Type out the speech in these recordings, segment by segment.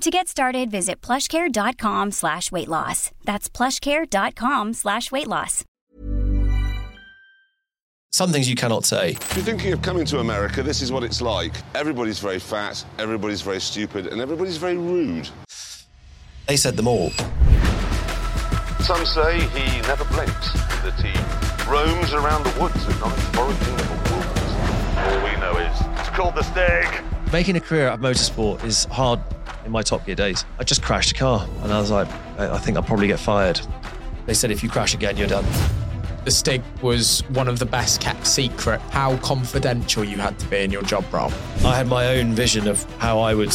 To get started, visit plushcare.com slash weight loss. That's plushcare.com slash weight loss. Some things you cannot say. If you're thinking of coming to America, this is what it's like. Everybody's very fat, everybody's very stupid, and everybody's very rude. They said them all. Some say he never blinks, that he roams around the woods at night, foraging for wolves. All we know is it's called the Stig. Making a career out of motorsport is hard in my Top Gear days. I just crashed a car and I was like, I I think I'll probably get fired. They said if you crash again, you're done. The Stig was one of the best kept secret. How confidential you had to be in your job role. I had my own vision of how I would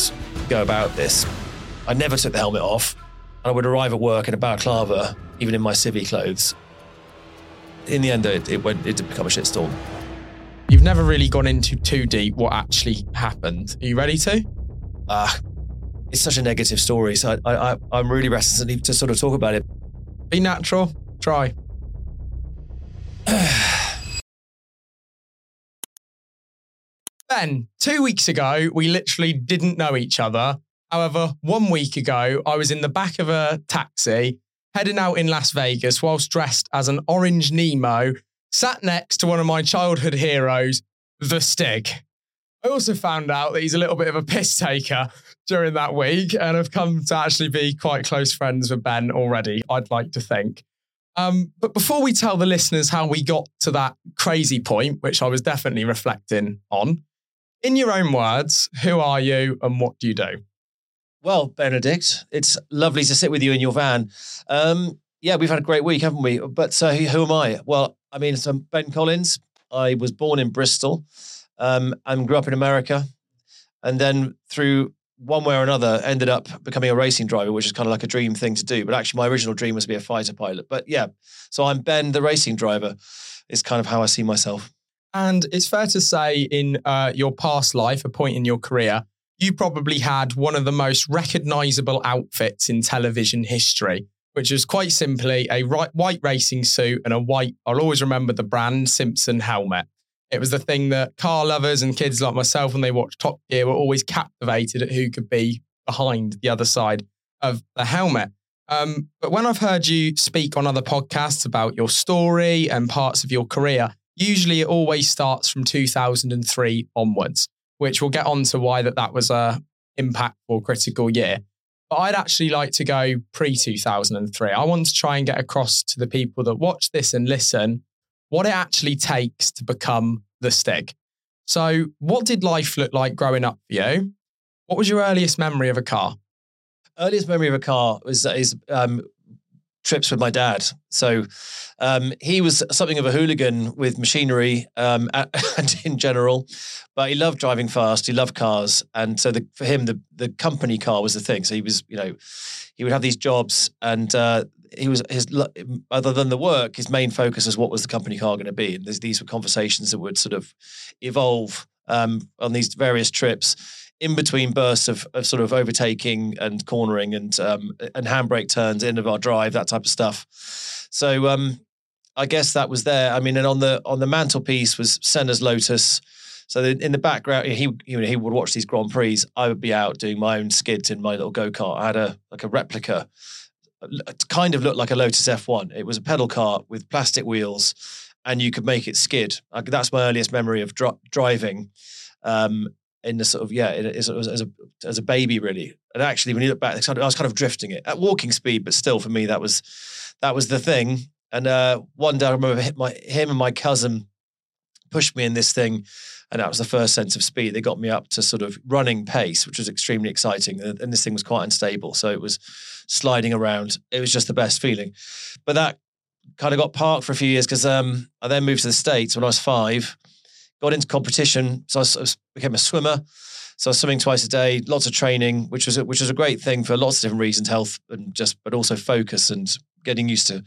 go about this. I never took the helmet off. I would arrive at work in a balaclava, even in my civvy clothes. In the end, it, it went. It did become a shitstorm. You've never really gone into too deep what actually happened. Are you ready to? Ah, it's such a negative story. So I, I, I'm really restless to sort of talk about it. Be natural. Try. Ben, two weeks ago, we literally didn't know each other. However, one week ago, I was in the back of a taxi heading out in Las Vegas whilst dressed as an orange Nemo, sat next to one of my childhood heroes, the Stig. I also found out that he's a little bit of a piss taker during that week and have come to actually be quite close friends with Ben already, I'd like to think. Um, but before we tell the listeners how we got to that crazy point, which I was definitely reflecting on, in your own words, who are you and what do you do? Well, Benedict, it's lovely to sit with you in your van. Um, yeah, we've had a great week, haven't we? But uh, who, who am I? Well, I mean, so I'm Ben Collins. I was born in Bristol um, and grew up in America. And then through one way or another, ended up becoming a racing driver, which is kind of like a dream thing to do. But actually, my original dream was to be a fighter pilot. But yeah, so I'm Ben, the racing driver, is kind of how I see myself. And it's fair to say, in uh, your past life, a point in your career, you probably had one of the most recognizable outfits in television history, which was quite simply a white racing suit and a white, I'll always remember the brand Simpson helmet. It was the thing that car lovers and kids like myself, when they watched Top Gear, were always captivated at who could be behind the other side of the helmet. Um, but when I've heard you speak on other podcasts about your story and parts of your career, usually it always starts from 2003 onwards, which we'll get on to why that, that was a impactful critical year. But I'd actually like to go pre 2003. I want to try and get across to the people that watch this and listen what it actually takes to become the Stig. So, what did life look like growing up for you? What was your earliest memory of a car? Earliest memory of a car was is um, trips with my dad. So um, he was something of a hooligan with machinery um, and in general, but he loved driving fast. He loved cars, and so the, for him, the the company car was the thing. So he was, you know, he would have these jobs, and uh, he was his other than the work, his main focus is what was the company car going to be, and these were conversations that would sort of evolve um, on these various trips in between bursts of, of sort of overtaking and cornering and um, and handbrake turns, end of our drive, that type of stuff. So um, I guess that was there. I mean, and on the on the mantelpiece was Senna's Lotus. So in the background, he he, he would watch these Grand Prix. I would be out doing my own skids in my little go kart. I had a like a replica, it kind of looked like a Lotus F1. It was a pedal cart with plastic wheels, and you could make it skid. That's my earliest memory of dri- driving. Um, in the sort of yeah, as a as a baby really. And actually, when you look back, I was kind of drifting it at walking speed, but still for me that was that was the thing. And uh, one day I remember my, him and my cousin pushed me in this thing, and that was the first sense of speed. They got me up to sort of running pace, which was extremely exciting. And this thing was quite unstable, so it was sliding around. It was just the best feeling. But that kind of got parked for a few years because um, I then moved to the states when I was five got into competition. So I, I became a swimmer. So I was swimming twice a day, lots of training, which was a, which was a great thing for lots of different reasons, health and just, but also focus and getting used to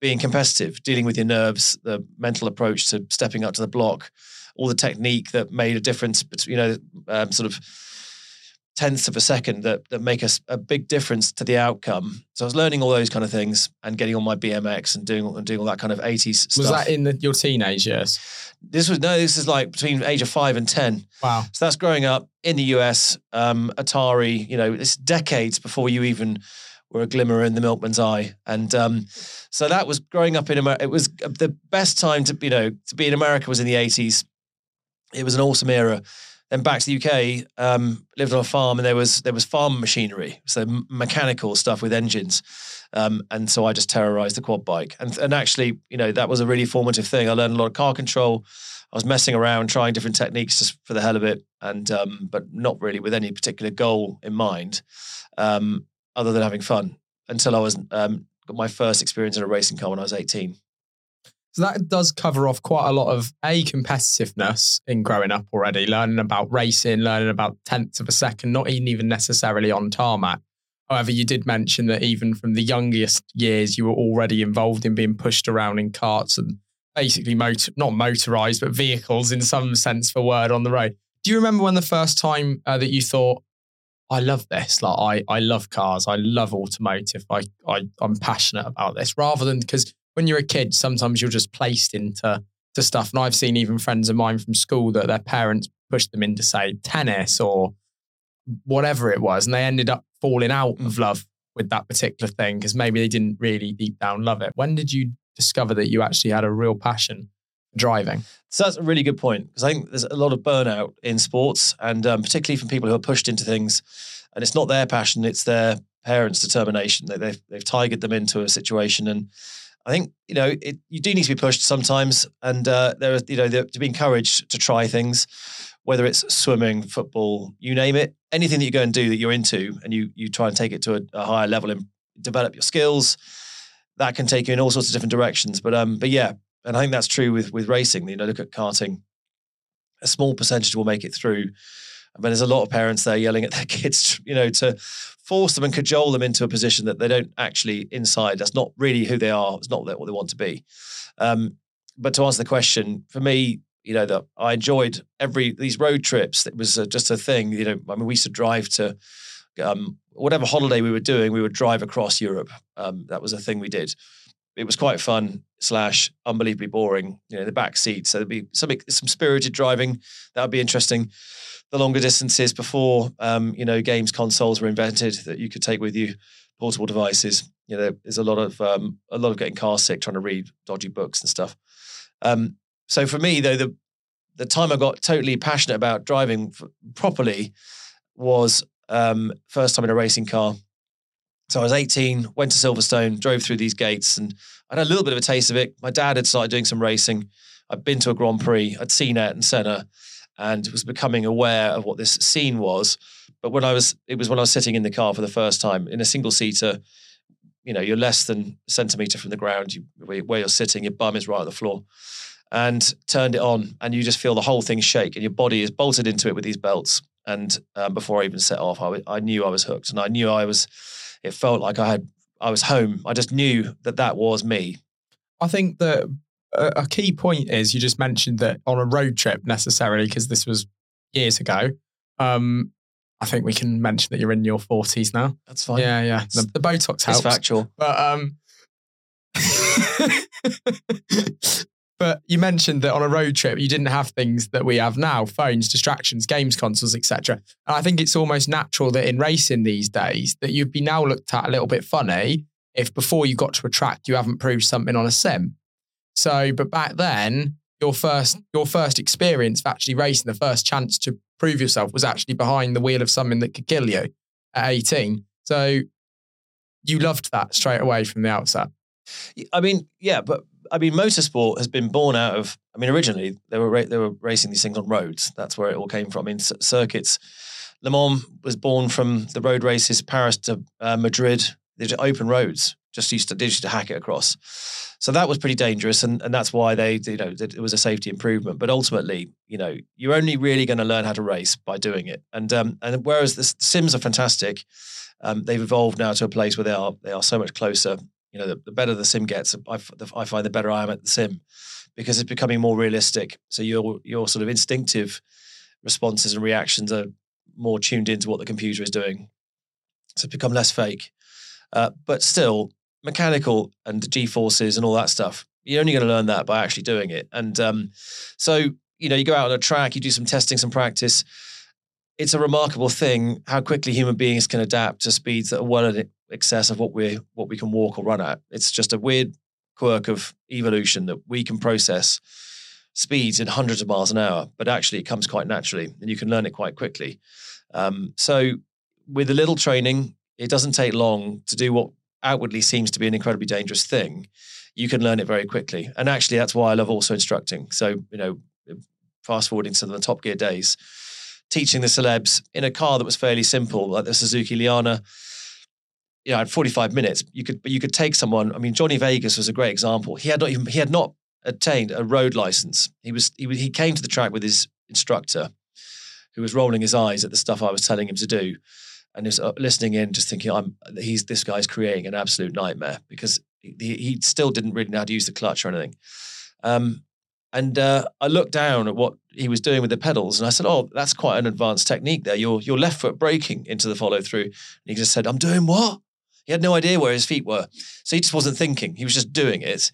being competitive, dealing with your nerves, the mental approach to stepping up to the block, all the technique that made a difference. You know, um, sort of tenths of a second that that make us a big difference to the outcome. So I was learning all those kind of things and getting on my BMX and doing and doing all that kind of 80s stuff. Was that in the, your teenage years? This was no, this is like between age of five and ten. Wow. So that's growing up in the US, um, Atari, you know, it's decades before you even were a glimmer in the milkman's eye. And um, so that was growing up in America. It was the best time to, you know, to be in America was in the 80s. It was an awesome era then back to the UK, um, lived on a farm, and there was there was farm machinery, so mechanical stuff with engines, um, and so I just terrorized the quad bike. And and actually, you know, that was a really formative thing. I learned a lot of car control. I was messing around, trying different techniques just for the hell of it, and um, but not really with any particular goal in mind, um, other than having fun. Until I was um, got my first experience in a racing car when I was eighteen. So that does cover off quite a lot of a competitiveness in growing up already, learning about racing, learning about tenths of a second, not even necessarily on tarmac. However, you did mention that even from the youngest years, you were already involved in being pushed around in carts and basically motor, not motorized, but vehicles in some sense for word on the road. Do you remember when the first time uh, that you thought, I love this. Like I, I love cars. I love automotive. I, I, I'm passionate about this. Rather than because when you're a kid, sometimes you're just placed into to stuff. And I've seen even friends of mine from school that their parents pushed them into, say, tennis or whatever it was, and they ended up falling out of love with that particular thing because maybe they didn't really deep down love it. When did you discover that you actually had a real passion for driving? So that's a really good point because I think there's a lot of burnout in sports, and um, particularly from people who are pushed into things, and it's not their passion; it's their parents' determination. They, they've they've tigered them into a situation, and I think you know it, you do need to be pushed sometimes, and uh, there are you know to be encouraged to try things, whether it's swimming, football, you name it, anything that you go and do that you're into, and you you try and take it to a, a higher level and develop your skills. That can take you in all sorts of different directions, but um, but yeah, and I think that's true with with racing. You know, look at karting. A small percentage will make it through, but there's a lot of parents there yelling at their kids, you know, to force them and cajole them into a position that they don't actually inside. That's not really who they are. It's not what they want to be. Um, but to answer the question, for me, you know, that I enjoyed every these road trips. It was uh, just a thing. You know, I mean, we used to drive to um, whatever holiday we were doing. We would drive across Europe. Um, that was a thing we did. It was quite fun slash unbelievably boring. You know, the back seat. So there'd be some some spirited driving. That would be interesting the longer distances before um, you know games consoles were invented that you could take with you, portable devices. You know, there's a lot of um, a lot of getting car sick trying to read dodgy books and stuff. Um, so for me, though, the the time I got totally passionate about driving properly was um, first time in a racing car. So I was 18, went to Silverstone, drove through these gates, and I had a little bit of a taste of it. My dad had started doing some racing. I'd been to a Grand Prix. I'd seen it and Senna and was becoming aware of what this scene was. But when I was, it was when I was sitting in the car for the first time in a single seater. You know, you're less than a centimeter from the ground. You, where you're sitting, your bum is right at the floor, and turned it on, and you just feel the whole thing shake, and your body is bolted into it with these belts. And um, before I even set off, I, I knew I was hooked, and I knew I was. It felt like I had, I was home. I just knew that that was me. I think that a, key point is you just mentioned that on a road trip necessarily because this was years ago. Um, I think we can mention that you're in your 40s now. That's fine. Yeah, yeah. The, the Botox helps. It's factual. But um, but you mentioned that on a road trip you didn't have things that we have now: phones, distractions, games consoles, etc. And I think it's almost natural that in racing these days that you'd be now looked at a little bit funny if before you got to a track you haven't proved something on a sim. So, but back then, your first your first experience of actually racing, the first chance to prove yourself was actually behind the wheel of something that could kill you at 18. So you loved that straight away from the outset. I mean, yeah, but I mean, motorsport has been born out of. I mean, originally they were ra- they were racing these things on roads. That's where it all came from. I mean, c- circuits. Le Mans was born from the road races. Paris to uh, Madrid, they're open roads. Just used to they used to hack it across. So that was pretty dangerous, and, and that's why they you know it was a safety improvement. But ultimately, you know, you're only really going to learn how to race by doing it. And um, and whereas the Sims are fantastic, um, they've evolved now to a place where they are they are so much closer. You know, the, the better the sim gets, I, I find the better I am at the sim because it's becoming more realistic. So your your sort of instinctive responses and reactions are more tuned into what the computer is doing. So it's become less fake, uh, but still mechanical and G forces and all that stuff. You're only going to learn that by actually doing it. And um, so you know, you go out on a track, you do some testing, some practice it's a remarkable thing how quickly human beings can adapt to speeds that are well in excess of what we what we can walk or run at. It's just a weird quirk of evolution that we can process speeds in hundreds of miles an hour, but actually it comes quite naturally and you can learn it quite quickly. Um, so with a little training, it doesn't take long to do what outwardly seems to be an incredibly dangerous thing. You can learn it very quickly, and actually that's why I love also instructing. So you know, fast forwarding to the Top Gear days teaching the celebs in a car that was fairly simple, like the Suzuki Liana. You know, at 45 minutes, you could you could take someone. I mean, Johnny Vegas was a great example. He had not even he had not attained a road license. He was he, he came to the track with his instructor, who was rolling his eyes at the stuff I was telling him to do, and was uh, listening in, just thinking, "I'm he's this guy's creating an absolute nightmare because he, he still didn't really know how to use the clutch or anything." Um, and uh, I looked down at what he was doing with the pedals, and I said, "Oh, that's quite an advanced technique there. Your your left foot braking into the follow through." And he just said, "I'm doing what?" He had no idea where his feet were, so he just wasn't thinking. He was just doing it.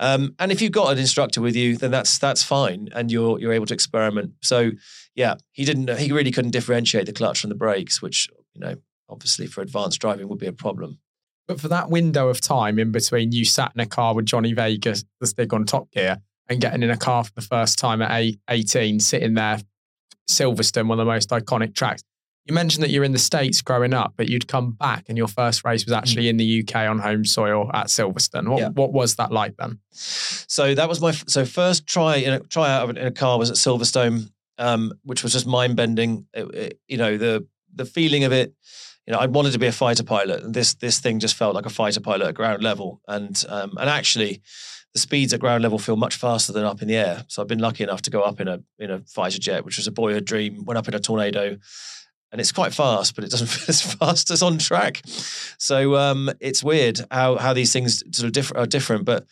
Um, and if you've got an instructor with you, then that's that's fine, and you're you're able to experiment. So, yeah, he didn't. He really couldn't differentiate the clutch from the brakes, which you know, obviously for advanced driving would be a problem. But for that window of time in between, you sat in a car with Johnny Vegas, the Stig on Top Gear, and getting in a car for the first time at 18, sitting there, Silverstone, one of the most iconic tracks. You mentioned that you're in the States growing up, but you'd come back and your first race was actually in the UK on home soil at Silverstone. What, Yeah. what was that like then? So that was my so first try in a try out of it in a car was at Silverstone, um, which was just mind bending. you know the the feeling of it. You know, I wanted to be a fighter pilot, and this this thing just felt like a fighter pilot at ground level. And um, and actually, the speeds at ground level feel much faster than up in the air. So I've been lucky enough to go up in a in a fighter jet, which was a boyhood dream. Went up in a tornado, and it's quite fast, but it doesn't feel as fast as on track. So um, it's weird how how these things sort of differ, are different, but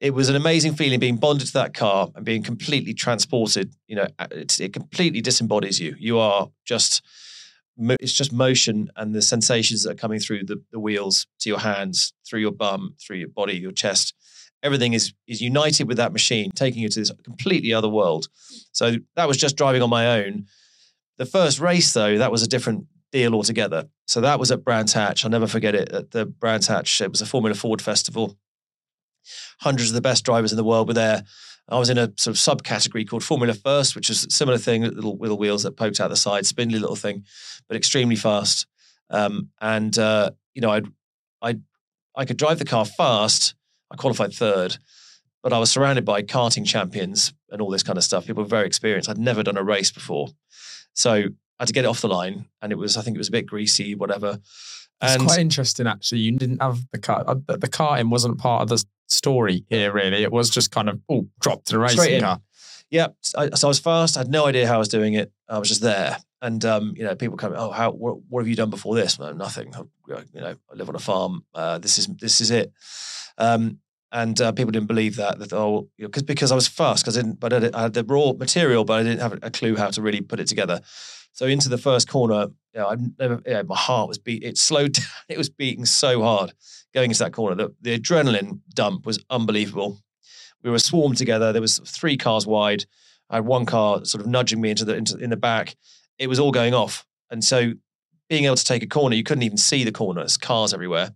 it was an amazing feeling being bonded to that car and being completely transported. You know, it's, it completely disembodies you. You are just, it's just motion and the sensations that are coming through the, the wheels to your hands, through your bum, through your body, your chest. Everything is is united with that machine, taking you to this completely other world. So that was just driving on my own. The first race, though, that was a different deal altogether. So that was at Brands Hatch. I'll never forget it. At the Brands Hatch, it was a Formula Ford festival hundreds of the best drivers in the world were there. I was in a sort of subcategory called Formula First, which is a similar thing, little little wheels that poked out the side, spindly little thing, but extremely fast. Um, and uh, you know, I'd, I I could drive the car fast. I qualified third, but I was surrounded by karting champions and all this kind of stuff. People were very experienced. I'd never done a race before, so I had to get it off the line, and it was I think it was a bit greasy, whatever. It's And quite interesting, actually. You didn't have the car. uh, The, karting wasn't part of the story here, really. It was just kind of oh, dropped the racing car. Yeah, I, so I was fast. I had no idea how I was doing it. I was just there, and um, you know, people come, oh, how what, what have you done before this? Well, nothing. I, you know, I live on a farm. Uh, this is this is it. Um, and uh, people didn't believe that. That oh, you know, cause, because I was fast, because I didn't, but I, I had the raw material, but I didn't have a clue how to really put it together. So into the first corner, you know, I never, my heart was beat. It slowed down. It was beating so hard going into that corner. The, the adrenaline dump was unbelievable. We were swarmed together. There was three cars wide. I had one car sort of nudging me into the into in the back. It was all going off, and so being able to take a corner, you couldn't even see the corner. Cars everywhere.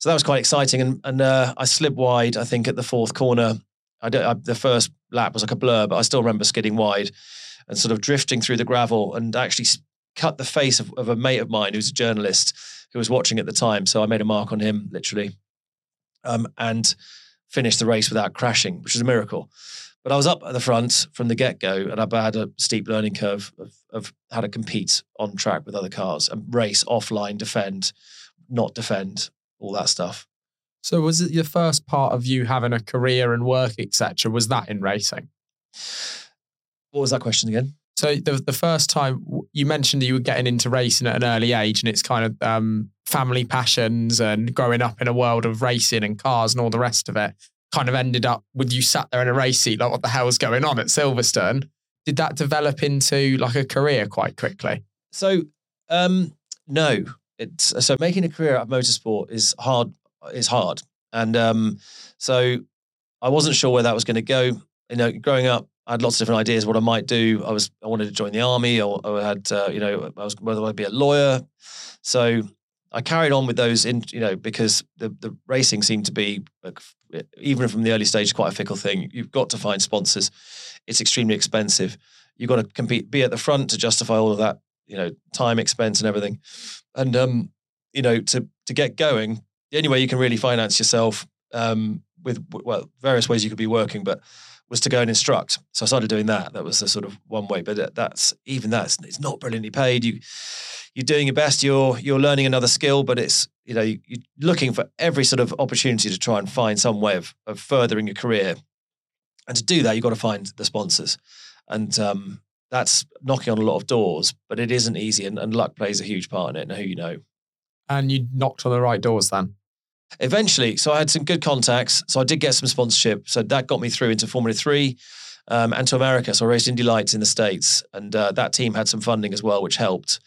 So that was quite exciting. And, and uh, I slid wide, I think, at the fourth corner. I, I, the first lap was like a blur, but I still remember skidding wide and sort of drifting through the gravel and actually cut the face of, of a mate of mine who's a journalist who was watching at the time. So I made a mark on him, literally, um, and finished the race without crashing, which was a miracle. But I was up at the front from the get go, and I had a steep learning curve of, of how to compete on track with other cars and race offline, defend, not defend, all that stuff. So, was it your first part of you having a career and work, etc.? Was that in racing? What was that question again? So the the first time you mentioned that you were getting into racing at an early age, and it's kind of um, family passions and growing up in a world of racing and cars and all the rest of it kind of ended up with you sat there in a race seat, like what the hell's going on at Silverstone? Did that develop into like a career quite quickly? So um, no, it's so making a career out of motorsport is hard. Is hard, and um, so I wasn't sure where that was going to go. You know, growing up, I had lots of different ideas what I might do. I was I wanted to join the army, or, or I had uh, you know I was whether I'd be a lawyer. So I carried on with those in you know because the the racing seemed to be even from the early stage quite a fickle thing. You've got to find sponsors. It's extremely expensive. You've got to compete, be at the front to justify all of that, you know, time, expense, and everything. And um, you know, to to get going, the only way you can really finance yourself um, with well, various ways you could be working, but was to go and instruct. So I started doing that. That was the sort of one way. But that's even that's it's not brilliantly paid. You you're doing your best. You're you're learning another skill, but it's you know you're looking for every sort of opportunity to try and find some way of of furthering your career. And to do that, you've got to find the sponsors, and um, that's knocking on a lot of doors. But it isn't easy, and, and luck plays a huge part in it. And who you know. And you knocked on the right doors then eventually, so I had some good contacts. So I did get some sponsorship. So that got me through into Formula Three um, and to America. So I raced Indy Lights in the States. And uh, that team had some funding as well, which helped.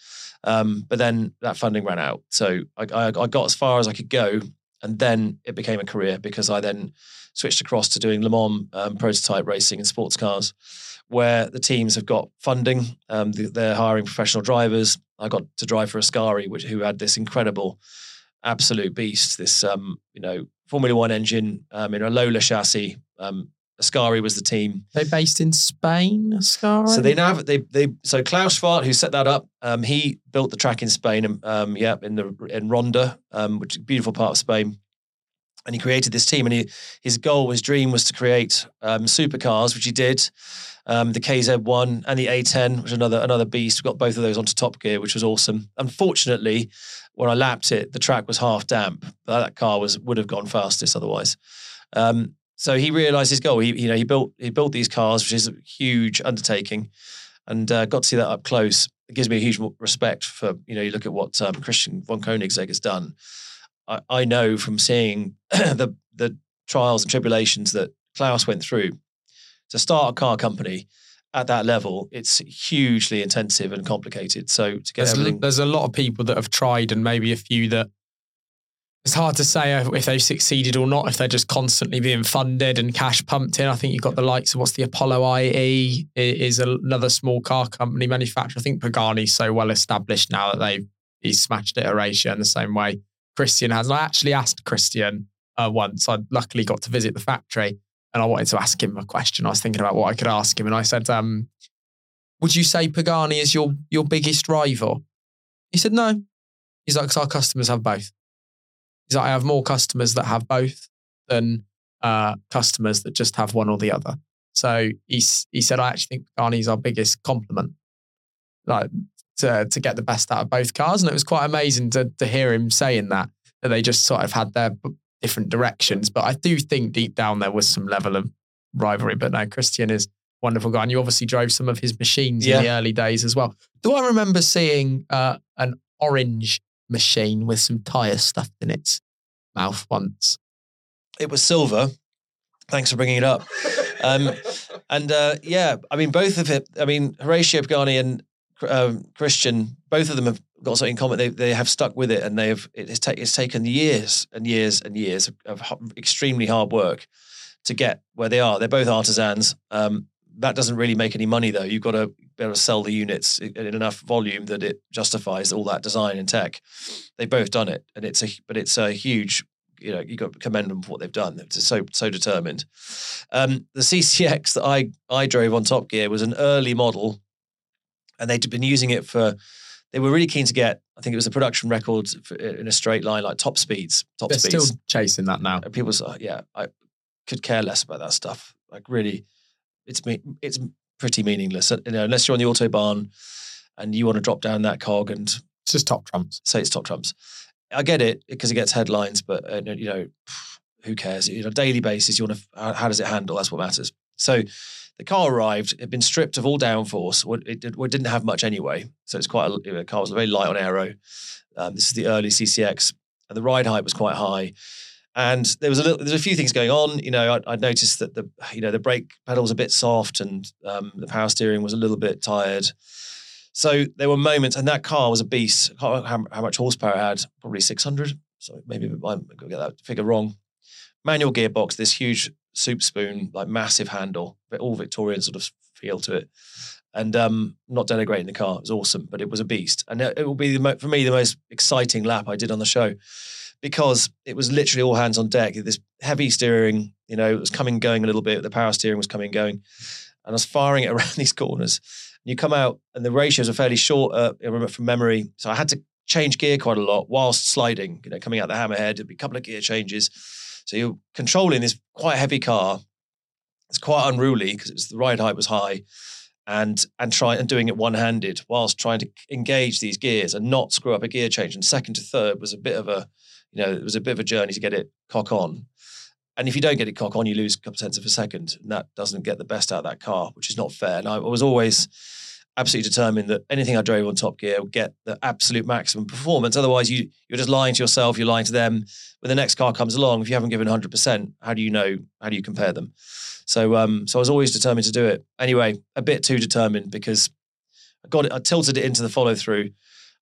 Um, but then that funding ran out. So I, I, I, got as far as I could go. And then it became a career because I then switched across to doing Le Mans um, prototype racing and sports cars, where the teams have got funding. Um, they're hiring professional drivers. I got to drive for Ascari, which who had this incredible absolute beast. This, um, you know, Formula One engine um, in a Lola chassis. Um, Ascari was the team. They based in Spain, Ascari. So they now have, they they so Klaas Zwart, who set that up, um, he built the track in Spain. Um, um yeah, in the in Ronda, um, which is a beautiful part of Spain. And he created this team, and he, his goal, his dream, was to create um, supercars, which he did. Um, the KZ1 and the A10, which is another another beast. We got both of those onto Top Gear, which was awesome. Unfortunately, when I lapped it, the track was half damp. That car was would have gone fastest otherwise. Um, so he realised his goal. He you know he built he built these cars, which is a huge undertaking, and uh, got to see that up close. It gives me a huge respect for you know you look at what um, Christian von Koenigsegg has done. I, I know from seeing the the trials and tribulations that Klaas went through to start a car company at that level, it's hugely intensive and complicated. So to get there's, everything, there's a lot of people that have tried, and maybe a few that it's hard to say if they've succeeded or not. If they're just constantly being funded and cash pumped in, I think you've got the likes of what's the Apollo IE is another small car company manufacturer. I think Pagani's so well established now that they've he's smashed it iteration in the same way Christian has. And I actually asked Christian uh, once. I luckily got to visit the factory and I wanted to ask him a question. I was thinking about what I could ask him, and I said, um, "Would you say Pagani is your your biggest rival?" He said, "No." He's like, "Cause our customers have both." He's like, "I have more customers that have both than uh, customers that just have one or the other." So he he said, "I actually think Pagani is our biggest compliment, like to to get the best out of both cars." And it was quite amazing to to hear him saying that that they just sort of had their different directions. But I do think deep down there was some level of rivalry. But no, Christian is wonderful guy. And you obviously drove some of his machines yeah. in the early days as well. Do I remember seeing uh, an orange machine with some tyre stuffed in its mouth once? It was silver. Thanks for bringing it up. Um, and uh, yeah, I mean, both of it. I mean, Horacio Pagani and um, Christian, both of them have got something in common. They they have stuck with it, and they have it has ta- it's taken years and years and years of, of extremely hard work to get where they are. They're both artisans. Um, that doesn't really make any money though. You've got to be able to sell the units in in enough volume that it justifies all that design and tech. They've both done it, and it's a but it's a huge. You know, you got to commend them for what they've done. They're so so determined. Um, the CCX that I I drove on Top Gear was an early model, and they'd been using it for. They were really keen to get. I think it was a production record for, in a straight line, like top speeds. Top They're speeds. still chasing that now. And people say, yeah, I could care less about that stuff. Like really, it's me. It's pretty meaningless. You know, unless you're on the autobahn and you want to drop down that cog and It's just top trumps. say it's top trumps. I get it because it gets headlines, but uh, you know, who cares? You know, daily basis, you want to. How, how does it handle? That's what matters. So. The car arrived. It had been stripped of all downforce. It, didn't have much anyway, so it's quite. A, you know, the car was very light on aero. Um, this is the early CCX, and the ride height was quite high. And there was a little, there's a few things going on. You know, I, I noticed that the you know the brake pedal was a bit soft, and um, the power steering was a little bit tired. So there were moments, and that car was a beast. I can't remember how, how much horsepower it had, probably 600. So maybe I'm going to get that figure wrong. Manual gearbox, this huge soup spoon, like massive handle, but all Victorian sort of feel to it. And um, not denigrating the car, it was awesome, but it was a beast. And it, it will be mo- for me the most exciting lap I did on the show because it was literally all hands on deck. This heavy steering, you know, it was coming going a little bit. The power steering was coming going, and I was firing it around these corners. And you come out, and the ratios are fairly short. Uh, I remember from memory, so I had to change gear quite a lot whilst sliding. You know, coming out the hammerhead, there'd be a couple of gear changes. So you're controlling this quite heavy car. It's quite unruly because the ride height was high, and and try and doing it one handed whilst trying to engage these gears and not screw up a gear change. And second to third was a bit of a, you know, it was a bit of a journey to get it cock on. And if you don't get it cock on, you lose a couple of tenths of a second, and that doesn't get the best out of that car, which is not fair. And I was always absolutely determined that anything I drove on Top Gear would get the absolute maximum performance. Otherwise, you you're just lying to yourself. You're lying to them. When the next car comes along, if you haven't given 100, percent how do you know? How do you compare them? So, um, so I was always determined to do it. Anyway, a bit too determined because I got it. I tilted it into the follow through,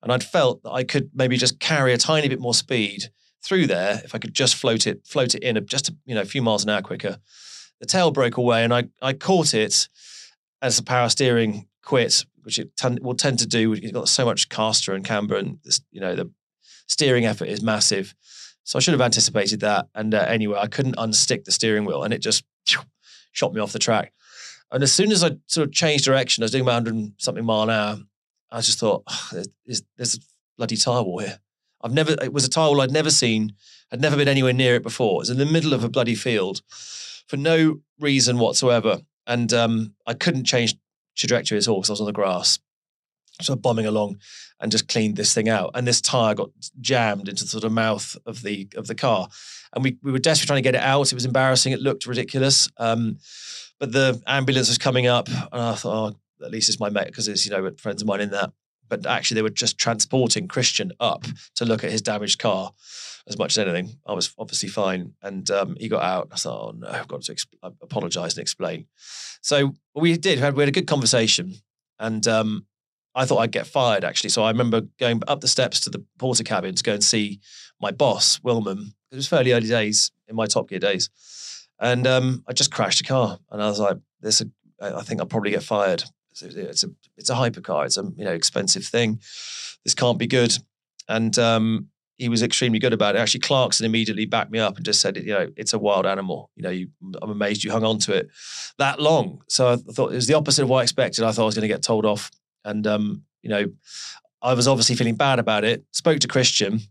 and I'd felt that I could maybe just carry a tiny bit more speed through there if I could just float it, float it in just a, you know a few miles an hour quicker. The tail broke away, and I I caught it as the power steering quit, which it will tend to do. You've got so much caster and camber, and you know the steering effort is massive. So I should have anticipated that. And uh, anyway, I couldn't unstick the steering wheel, and it just shot me off the track. And as soon as I sort of changed direction, I was doing about 100 and something mile an hour. I just thought, there's, there's a bloody tire wall here. I've never, it was a tire wall I'd never seen, I'd never been anywhere near it before. It was in the middle of a bloody field for no reason whatsoever. And um, I couldn't change trajectory at all because I was on the grass. So bombing along and just cleaned this thing out. And this tire got jammed into the sort of mouth of the of the car. And we, we were desperately trying to get it out. It was embarrassing. It looked ridiculous. Um, but the ambulance was coming up, and I thought, oh, at least it's my mate because it's you know friends of mine in that. But actually, they were just transporting Christian up to look at his damaged car as much as anything. I was obviously fine, and um, he got out. I thought, oh no, I've got to exp- apologise and explain. So we did. We had, we had a good conversation, and um, I thought I'd get fired actually. So I remember going up the steps to the porter cabin to go and see my boss, Wilman. It was fairly early days in my Top Gear days, and um, I just crashed a car, and I was like, "This, I think I'll probably get fired." It's a it's a hypercar. It's a you know expensive thing. This can't be good. And um, he was extremely good about it. Actually, Clarkson immediately backed me up and just said, you know, it's a wild animal. You know, you, I'm amazed you hung on to it that long. So I thought it was the opposite of what I expected. I thought I was going to get told off, and um, you know, I was obviously feeling bad about it. Spoke to Christian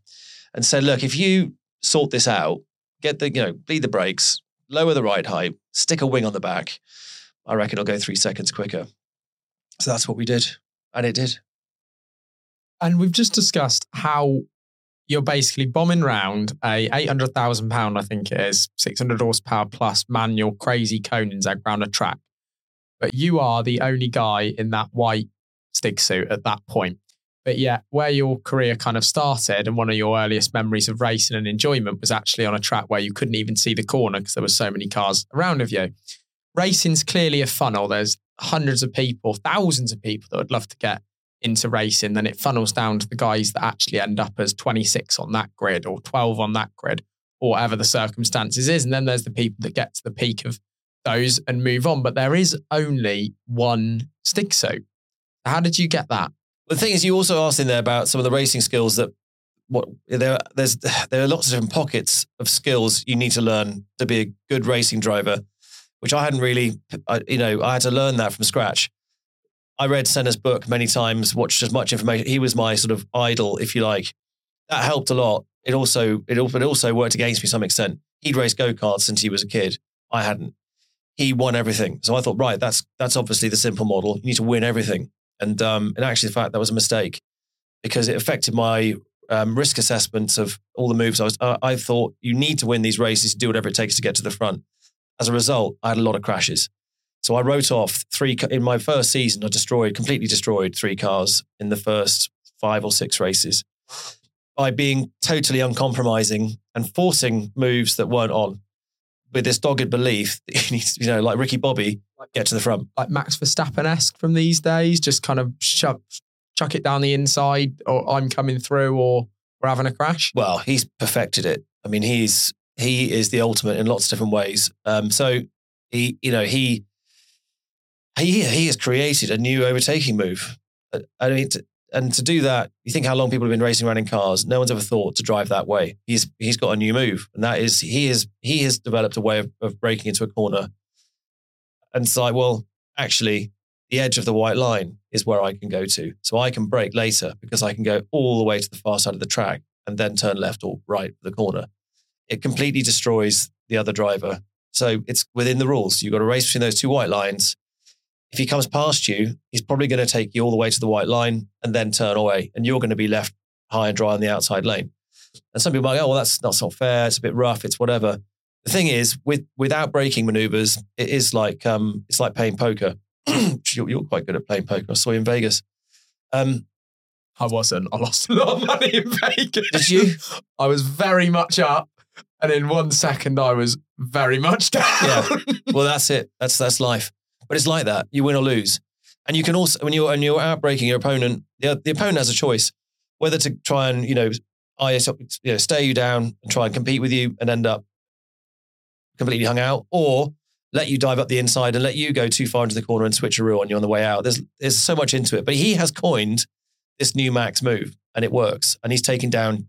and said, look, if you sort this out, get the you know, bleed the brakes, lower the ride height, stick a wing on the back. I reckon it'll go three seconds quicker. So that's what we did. And it did. And we've just discussed how you're basically bombing round a eight hundred thousand pound, I think it is, six hundred horsepower plus manual crazy Koenigsegg round a track. But you are the only guy in that white Stig suit at that point. But yet, where your career kind of started, and one of your earliest memories of racing and enjoyment was actually on a track where you couldn't even see the corner because there were so many cars around of you. Racing's clearly a funnel. There's hundreds of people, thousands of people that would love to get into racing, then it funnels down to the guys that actually end up as 26 on that grid or 12 on that grid, or whatever the circumstances is. And then there's the people that get to the peak of those and move on. But there is only one Stig suit. How did you get that? The thing is, you also asked in there about some of the racing skills that what there there's there are lots of different pockets of skills you need to learn to be a good racing driver, which I hadn't really, I, you know, I had to learn that from scratch. I read Senna's book many times, watched as much information. He was my sort of idol, if you like. That helped a lot. It also it, it also worked against me to some extent. He'd raced go karts since he was a kid. I hadn't. He won everything, so I thought, right, that's that's obviously the simple model. You need to win everything, and um, and actually, the fact that was a mistake because it affected my um, risk assessments of all the moves. I was uh, I thought you need to win these races, do whatever it takes to get to the front. As a result, I had a lot of crashes. So I wrote off three in my first season. I destroyed, completely destroyed three cars in the first five or six races by being totally uncompromising and forcing moves that weren't on, with this dogged belief that you need to, you know, like Ricky Bobby, get to the front. Like Max Verstappen esque from these days, just kind of shove, chuck it down the inside, or I'm coming through, or we're having a crash. Well, he's perfected it. I mean, he's he is the ultimate in lots of different ways. Um, so he, you know, he he he has created a new overtaking move. Uh, I mean, to, and to do that, you think how long people have been racing around in cars. No one's ever thought to drive that way. He's he's got a new move, and that is he is he has developed a way of, of breaking into a corner. And it's like, well, actually, the edge of the white line is where I can go to, so I can break later because I can go all the way to the far side of the track and then turn left or right for the corner. It completely destroys the other driver. So it's within the rules. You've got to race between those two white lines if he comes past you, he's probably going to take you all the way to the white line and then turn away, and you're going to be left high and dry on the outside lane. And some people might go, "Oh, well, that's not so fair. It's a bit rough. It's whatever." The thing is, with without braking maneuvers, it is like um, it's like playing poker. you're, you're quite good at playing poker. I saw you in Vegas. Um, I wasn't. I lost a lot of money in Vegas. Did you? I was very much up, and in one second, I was very much down. Yeah. well, that's it. That's that's life. But it's like that. You win or lose. And you can also when you're when you're outbreaking your opponent, the, the opponent has a choice whether to try and you know, I you know stare you down and try and compete with you and end up completely hung out, or let you dive up the inside and let you go too far into the corner and switch a rule on you on the way out. There's there's so much into it. But he has coined this new max move and it works. And he's taking down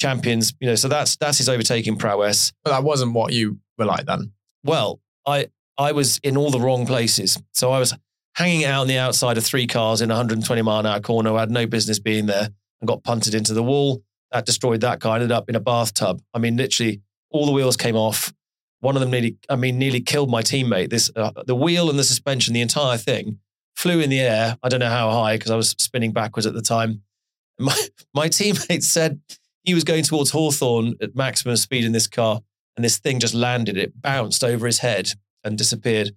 champions, you know, so that's that's his overtaking prowess. But that wasn't what you were like then. Well, I I was in all the wrong places. So I was hanging out on the outside of three cars in a 120 mile an hour corner. I had no business being there and got punted into the wall. That destroyed that car. I ended up in a bathtub. I mean, literally, all the wheels came off. One of them nearly, I mean, nearly killed my teammate. This, uh, the wheel and the suspension, the entire thing flew in the air. I don't know how high because I was spinning backwards at the time. My my teammate said he was going towards Hawthorne at maximum speed in this car, and this thing just landed. It bounced over his head and disappeared.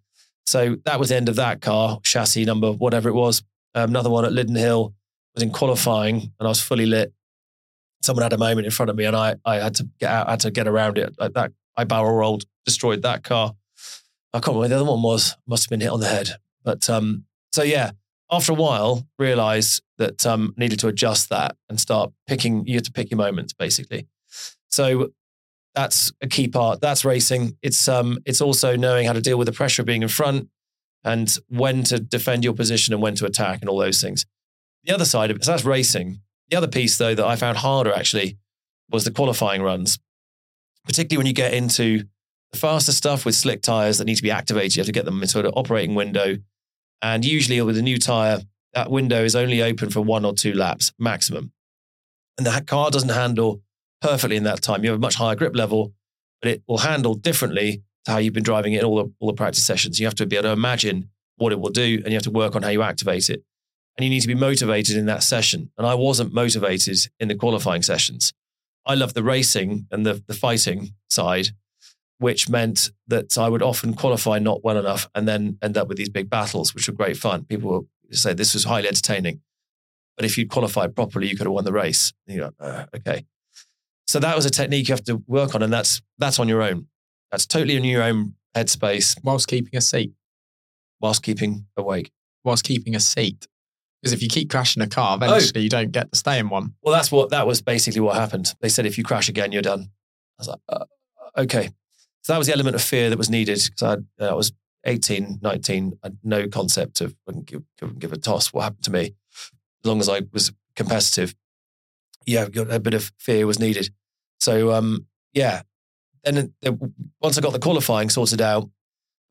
So that was the end of that car, chassis number, whatever it was. Um, another one at Lydden Hill was in qualifying and I was fully lit. Someone had a moment in front of me and I, I had to get out, I had to get around it. Like that, I barrel rolled, destroyed that car. I can't remember the other one was. Must have been hit on the head. But um, so yeah, after a while, realize that um, needed to adjust that and start picking. You have to pick your moments, basically. So that's a key part. That's racing. It's um, it's also knowing how to deal with the pressure of being in front and when to defend your position and when to attack and all those things. The other side of it, so that's racing. The other piece, though, that I found harder actually was the qualifying runs, particularly when you get into the faster stuff with slick tires that need to be activated. You have to get them into an operating window. And usually with a new tire, that window is only open for one or two laps maximum. And the car doesn't handle perfectly in that time. You have a much higher grip level, but it will handle differently to how you've been driving it in all the, all the practice sessions. You have to be able to imagine what it will do and you have to work on how you activate it. And you need to be motivated in that session. And I wasn't motivated in the qualifying sessions. I love the racing and the, the fighting side, which meant that I would often qualify not well enough and then end up with these big battles, which were great fun. People will say this was highly entertaining. But if you'd qualified properly, you could have won the race. You know, uh, okay. So that was a technique you have to work on, and that's that's on your own. That's totally in your own headspace Whilst keeping a seat. whilst keeping awake. Whilst keeping a seat. Because if you keep crashing a car, eventually you don't get to stay in one. Well, that's what that was basically what happened. They said if you crash again, you're done. I was like, uh, okay. So that was the element of fear that was needed because I, I was 18, 19, I had no concept of couldn't give, couldn't give a toss what happened to me. As long as I was competitive, yeah, a bit of fear was needed. So um, yeah, then uh, once I got the qualifying sorted out,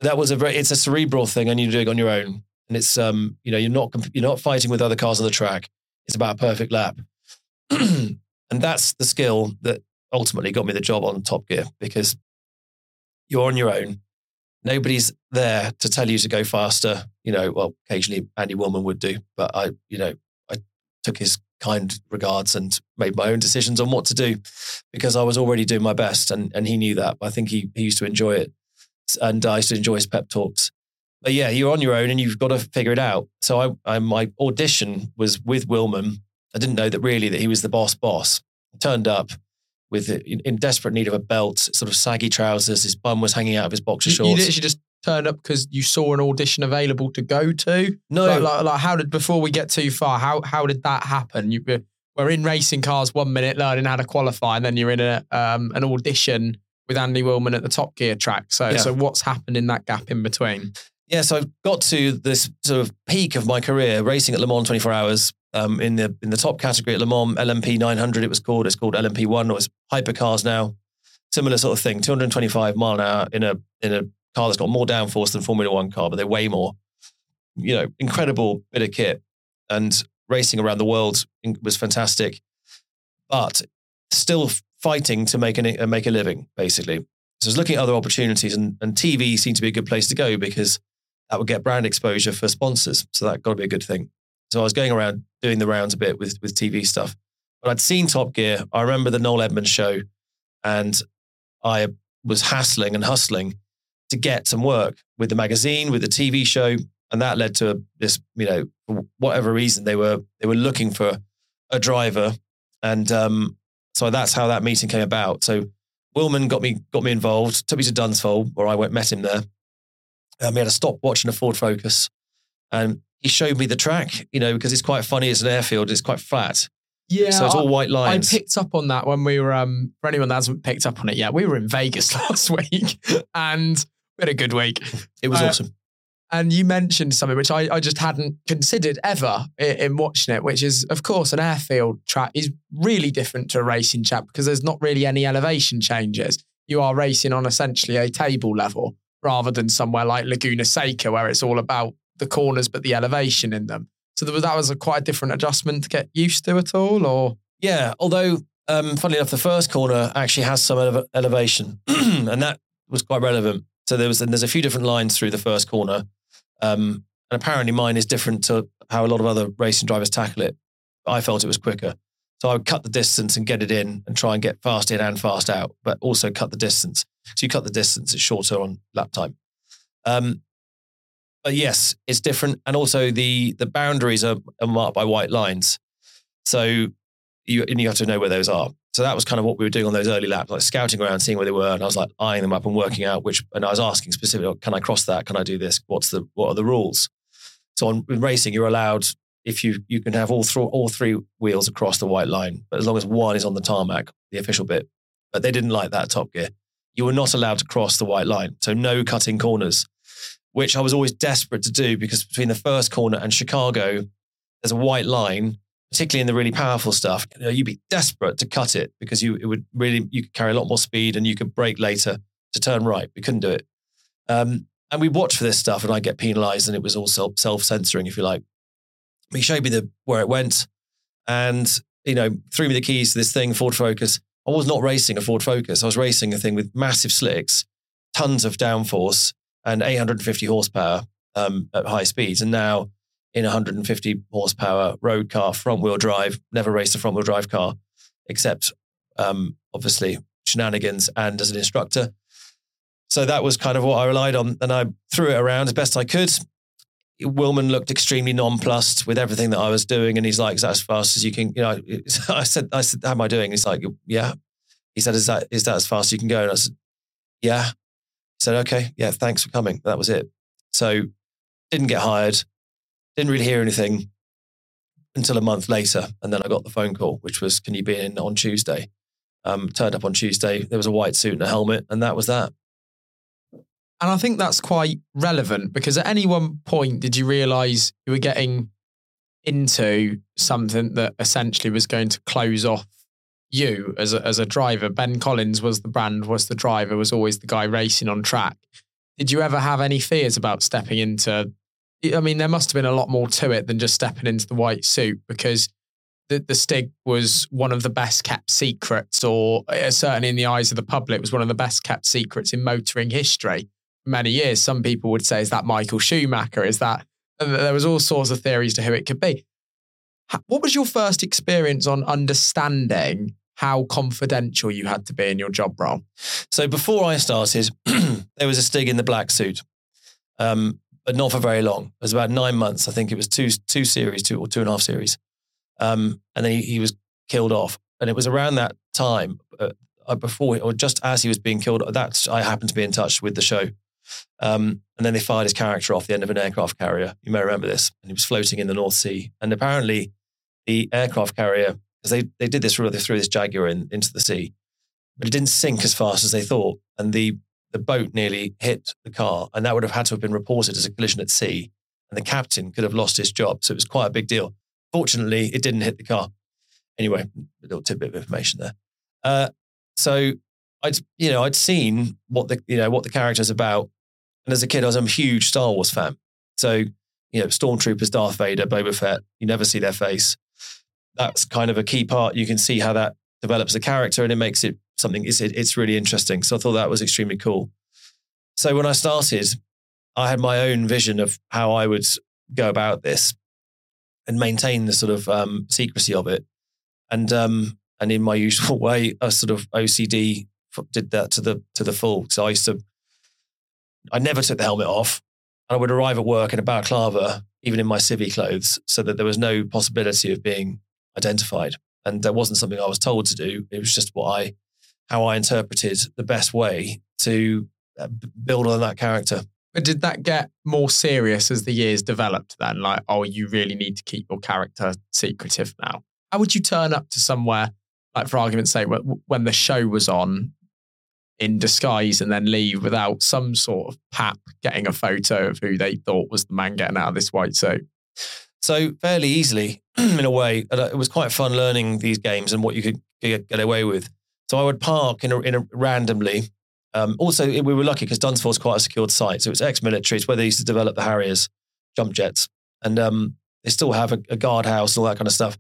that was a very it's a cerebral thing, and you're doing on your own, and it's um you know you're not you're not fighting with other cars on the track. It's about a perfect lap, and that's the skill that ultimately got me the job on Top Gear because you're on your own. Nobody's there to tell you to go faster. You know, well, occasionally Andy Wilman would do, but I, you know, I took his kind regards and made my own decisions on what to do because I was already doing my best and, and he knew that. I think he, he used to enjoy it. And I used to enjoy his pep talks. But yeah, you're on your own and you've got to figure it out. So I, I my audition was with Wilman. I didn't know that really that he was the boss boss. I turned up with in, in, desperate need of a belt, sort of saggy trousers. His bum was hanging out of his boxer shorts. You literally just turned up because you saw an audition available to go to? No. Like, like, like, how did before we get too far? How how did that happen? You were in racing cars one minute, learning how to qualify, and then you're in a um, an audition with Andy Wilman at the Top Gear track. So yeah. so what's happened in that gap in between? Yeah, so I got to this sort of peak of my career racing at Le Mans 24 hours um, in the in the top category at Le Mans LMP 900. It was called. It's called LMP one. It was hypercars now. Similar sort of thing. 225 mile an hour in a in a car that's got more downforce than Formula One car, but they weigh more. You know, incredible bit of kit, and racing around the world was fantastic, but still fighting to make a make a living, basically. So I was looking at other opportunities, and, and TV seemed to be a good place to go because that would get brand exposure for sponsors. So that got to be a good thing. So I was going around doing the rounds a bit with with TV stuff. But I'd seen Top Gear. I remember the Noel Edmonds show, and I was hassling and hustling to get some work with the magazine, with the TV show, and that led to this. You know, for whatever reason, they were they were looking for a driver, and um, so that's how that meeting came about. So Wilman got me got me involved, took me to Dunsfold, where I went met him there. Um, we had a stopwatch and a Ford Focus, and he showed me the track. You know, because it's quite funny as an airfield, it's quite flat. Yeah, so it's all white lines. I picked up on that when we were. Um, for anyone that hasn't picked up on it yet, we were in Vegas last week, and we had a good week. It was uh, awesome. And you mentioned something which I, I just hadn't considered ever in, in, watching it, which is, of course, an airfield track is really different to a racing track because there's not really any elevation changes. You are racing on essentially a table level rather than somewhere like Laguna Seca where it's all about the corners but the elevation in them. So was, that was a quite a different adjustment to get used to at all, or yeah. Although, um, funnily enough, the first corner actually has some ele- elevation, and that was quite relevant so there was, and there's a few different lines through the first corner. Um, and apparently mine is different to how a lot of other racing drivers tackle it. I felt it was quicker. So I would cut the distance and get it in and try and get fast in and fast out, but also cut the distance. So you cut the distance, it's shorter on lap time. Um, but yes, it's different. And also the the boundaries are, are marked by white lines. So you, and you have to know where those are. So that was kind of what we were doing on those early laps, like scouting around, seeing where they were, and I was like eyeing them up and working out which. And I was asking specifically, oh, can I cross that? Can I do this? What's the what are the rules? So on in racing, you're allowed if you you can have all three all three wheels across the white line, but as long as one is on the tarmac, the official bit. But they didn't like that Top Gear. You were not allowed to cross the white line, so no cutting corners, which I was always desperate to do because between the first corner and Chicago, there's a white line particularly in the really powerful stuff, you you'd be desperate to cut it because you it would really you could carry a lot more speed and you could brake later to turn right. We couldn't do it. Um, and we watched for this stuff, and I get penalised, and it was all self censoring, if you like. He showed me the where it went, and you know threw me the keys to this thing, Ford Focus. I was not racing a Ford Focus. I was racing a thing with massive slicks, tons of downforce, and 850 horsepower um, at high speeds. And now in 150 horsepower road car, front wheel drive. Never raced a front wheel drive car, except um, obviously shenanigans and as an instructor. So that was kind of what I relied on, and I threw it around as best I could. Wilman looked extremely nonplussed with everything that I was doing, and he's like, "Is that as fast as you can?" You know, I said, "I said, how am I doing?" He's like, "Yeah." He said, "Is that is that as fast as you can go?" And I said, "Yeah." Said, "Okay, yeah, thanks for coming." That was it. So didn't get hired didn't really hear anything. until a month later. And then I got the phone call, which was, Can you be in on Tuesday? Um, turned up on Tuesday. There was a white suit and a helmet, and that was that. And I think that's quite relevant because at any one point, did you realize you were getting into something that essentially was going to close off you as a, as a driver? Ben Collins was the brand, was the driver, was always the guy racing on track. Did you ever have any fears about stepping into? I mean, there must have been a lot more to it than just stepping into the white suit because the, the Stig was one of the best kept secrets, or uh, certainly in the eyes of the public, was one of the best kept secrets in motoring history. Many years, some people would say, "Is that Michael Schumacher? Is that?" There was all sorts of theories to who it could be. What was your first experience on understanding how confidential you had to be in your job role? So before I started, there was a Stig in the black suit, um, but not for very long. It was about nine months. I think it was two two series, two or two and a half series, um, and then he, he, was killed off. And it was around that time, uh, uh before or just as he was being killed, that I happened to be in touch with the show. Um, and then they fired his character off the end of an aircraft carrier. You may remember this. And he was floating in the North Sea. And apparently, the aircraft carrier because they, they did this, really they threw this Jaguar in, into the sea, but it didn't sink as fast as they thought. And the, the boat nearly hit the car. And that would have had to have been reported as a collision at sea. And the captain could have lost his job. So it was quite a big deal. Fortunately, it didn't hit the car. Anyway, a little tidbit of information there. Uh, so I'd, you know, I'd seen what the, you know, what the character's about. And as a kid, I was a huge Star Wars fan. So, you know, Stormtroopers, Darth Vader, Boba Fett, you never see their face that's kind of a key part. You can see how that develops the character and it makes it something, it's, it's really interesting. So I thought that was extremely cool. So when I started, I had my own vision of how I would go about this and maintain the sort of um, secrecy of it. And um, and in my usual way, a sort of OCD did that to the to the full. So I used to, I never took the helmet off. and I would arrive at work in a balaclava, even in my civvy clothes, so that there was no possibility of being identified. And that wasn't something I was told to do. It was just what I, how I interpreted the best way to uh, build on that character. But did that get more serious as the years developed then? Like, oh, you really need to keep your character secretive now. How would you turn up to somewhere, like for argument's sake, when the show was on in disguise and then leave without some sort of pap getting a photo of who they thought was the man getting out of this white suit? So fairly easily, in a way, uh, it was quite fun learning these games and what you could get away with. So I would park in a, in a randomly. Um, also, we were lucky because Dunsfold's quite a secured site. So it's ex-military. It's where they used to develop the Harriers, jump jets, and um, they still have a, a guard house and all that kind of stuff.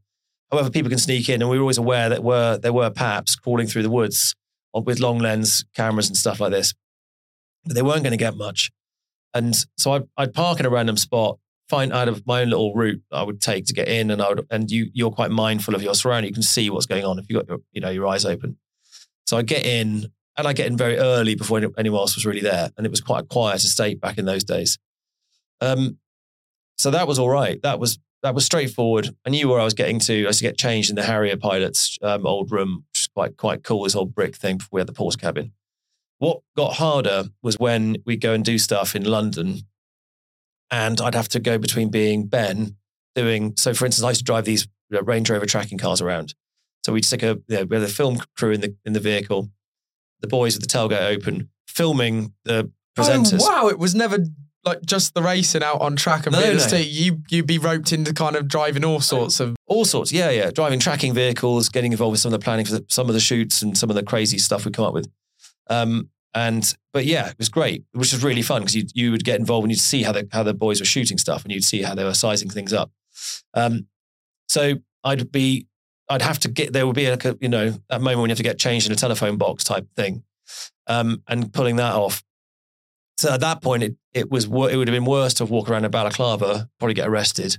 However, people can sneak in, and we were always aware that were there were paps crawling through the woods with long lens cameras and stuff like this. But they weren't going to get much. And so I'd, I'd park in a random spot find out of my own little route I would take to get in, and I would, and you you're quite mindful of your surrounding. You can see what's going on if you got your you know your eyes open. So I get in, and I get in very early before anyone else was really there, and it was quite a quiet estate back in those days. Um, so that was all right. That was that was straightforward. I knew where I was getting to. I used to get changed in the Harrier pilot's um, old room, which is quite quite cool. This old brick thing before we had the pause cabin. What got harder was when we go and do stuff in London and I'd have to go between being Ben doing. So, for instance, I used to drive these Range Rover tracking cars around. So we'd stick a you know, we had a film crew in the in the vehicle, the boys with the tailgate open, filming the presenters. Oh, wow! It was never like just the racing out on track and no, no. you you'd be roped into kind of driving all sorts of all sorts yeah yeah driving tracking vehicles getting involved with some of the planning for the, some of the shoots and some of the crazy stuff we come up with um, and but yeah, it was great, which was really fun because you you would get involved and you'd see how the how the boys were shooting stuff and you'd see how they were sizing things up. Um, so I'd be I'd have to get there would be like a you know that moment when you have to get changed in a telephone box type thing, um, and pulling that off. So at that point, it it was it would have been worse to walk around in balaclava, probably get arrested,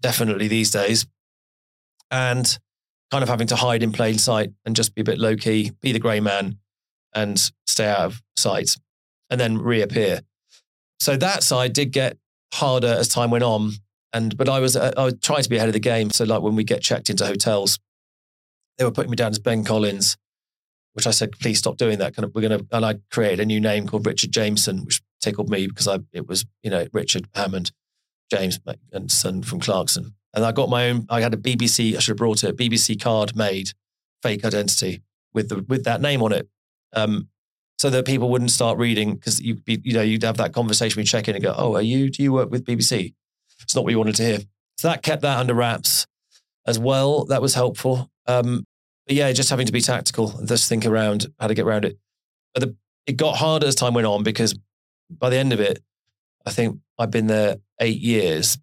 definitely these days, and kind of having to hide in plain sight and just be a bit low key, be the grey man, and stay out of sight and then reappear. So that side did get harder as time went on. And but I was I was trying to be ahead of the game. So like when we get checked into hotels, they were putting me down as Ben Collins, which I said, please stop doing that. Kind of, we're gonna and I created a new name called Richard Jameson, which tickled me because I it was you know Richard Hammond, James and son from Clarkson. And I got my own. I had a BBC. I should have brought it. A BBC card made, fake identity with the with that name on it, um, so that people wouldn't start reading because you you know you'd have that conversation. We check in and go, "Oh, are you? Do you work with BBC?" It's not what you wanted to hear. So that kept that under wraps as well. That was helpful. Um, but yeah, just having to be tactical and just think around how to get around it. But the, it got harder as time went on because by the end of it, I think I've been there eight years.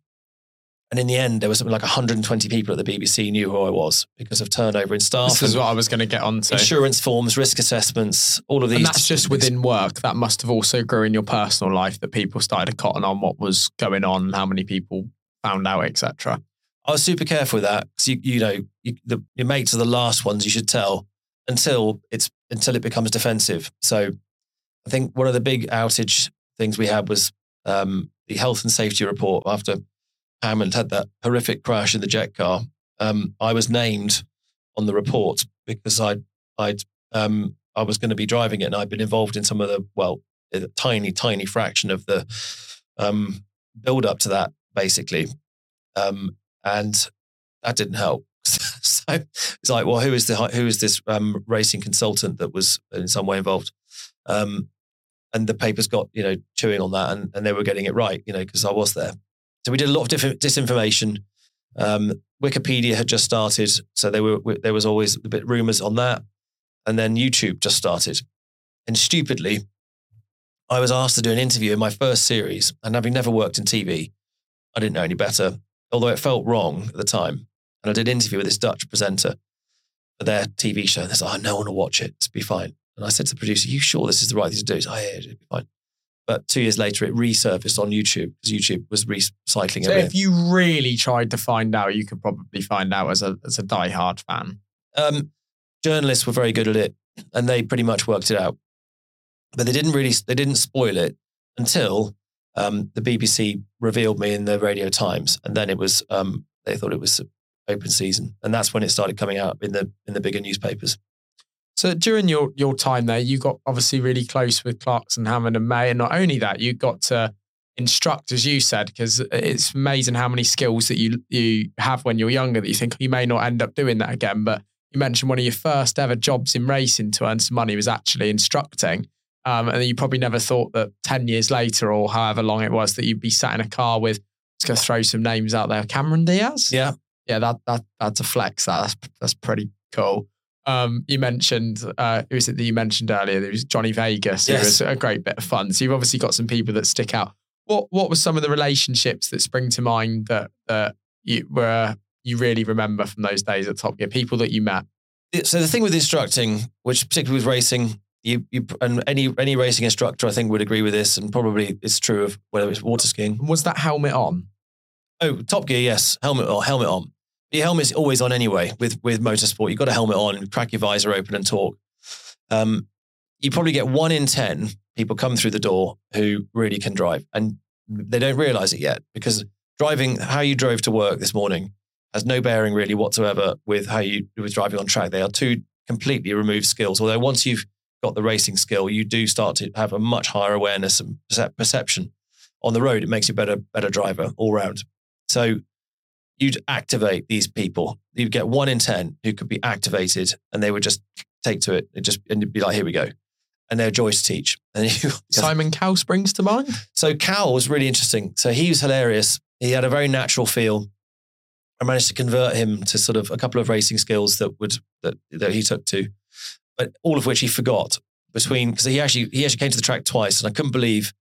And in the end, there was something like 120 people at the BBC knew who I was because of turnover in staff. This is what I was going to get onto. insurance forms, risk assessments, all of these. And that's just within work. That must have also grew in your personal life that people started to cotton on what was going on, how many people found out, etc. I was super careful with that because you, you know you, the, your mates are the last ones you should tell until it's until it becomes defensive. So I think one of the big outage things we had was um, the health and safety report after Hammond had that horrific crash in the jet car. Um, I was named on the report because I I'd um, I was going to be driving it and I'd been involved in some of the well a tiny tiny fraction of the um, build up to that basically. Um, and that didn't help. so it's like, well, who is the who is this um, racing consultant that was in some way involved? Um, and the papers got you know chewing on that, and, and they were getting it right, you know, because I was there. So we did a lot of different disinformation. Um, Wikipedia had just started, so there were there was always a bit rumors on that, and then YouTube just started, and stupidly, I was asked to do an interview in my first series, and having never worked in TV, I didn't know any better although it felt wrong at the time. And I did an interview with this Dutch presenter for their TV show. And they said, oh, no one will watch it. It'll be fine. And I said to the producer, you sure this is the right thing to do? He's like, oh, yeah, it'll be fine. But two years later, it resurfaced on YouTube because YouTube was recycling So it. So if you really tried to find out, you could probably find out as a as a diehard fan. um, journalists were very good at it, and they pretty much worked it out. But they didn't really they didn't spoil it until um, the BBC revealed me in the Radio Times, and then it was um, they thought it was open season, and that's when it started coming out in the in the bigger newspapers. So during your your time there, you got obviously really close with Clarkson, Hammond, and May, and not only that, you got to instruct, as you said, because it's amazing how many skills that you you have when you're younger that you think you may not end up doing that again. But you mentioned one of your first ever jobs in racing to earn some money was actually instructing. Um, and you probably never thought that 10 years later or however long it was that you'd be sat in a car with, let's go throw some names out there, Cameron Diaz? Yeah, Yeah, that, that that's a flex. That. That's, that's pretty cool. Um, you mentioned, uh, who is it that you mentioned earlier? There was Johnny Vegas. It was a great bit of fun. So you've obviously got some people that stick out. What What were some of the relationships that spring to mind that that you were you really remember from those days at Top Gear? People that you met. so the thing with instructing, which particularly with racing, you, you and any any racing instructor I think would agree with this, and probably it's true of whether it's water skiing. Was that helmet on? Oh, Top Gear, yes, helmet or helmet on. Your helmet's always on anyway with with motorsport. You've got a helmet on, crack your visor open and talk. Um, you probably get one in ten people come through the door who really can drive, and they don't realize it yet because driving how you drove to work this morning has no bearing really whatsoever with how you with driving on track. They are two completely removed skills. Although once you've got the racing skill, you do start to have a much higher awareness and perception on the road. It makes you a better better driver all round. So you'd activate these people. You'd get one in ten who could be activated, and they would just take to it. It just and you'd be like, "Here we go," and they're joys to teach. And you, Simon Cowell springs to mind. so Cowell was really interesting. So he was hilarious. He had a very natural feel. I managed to convert him to sort of a couple of racing skills that would that that he took to, but all of which he forgot between because he actually he actually came to the track twice, and I couldn't believe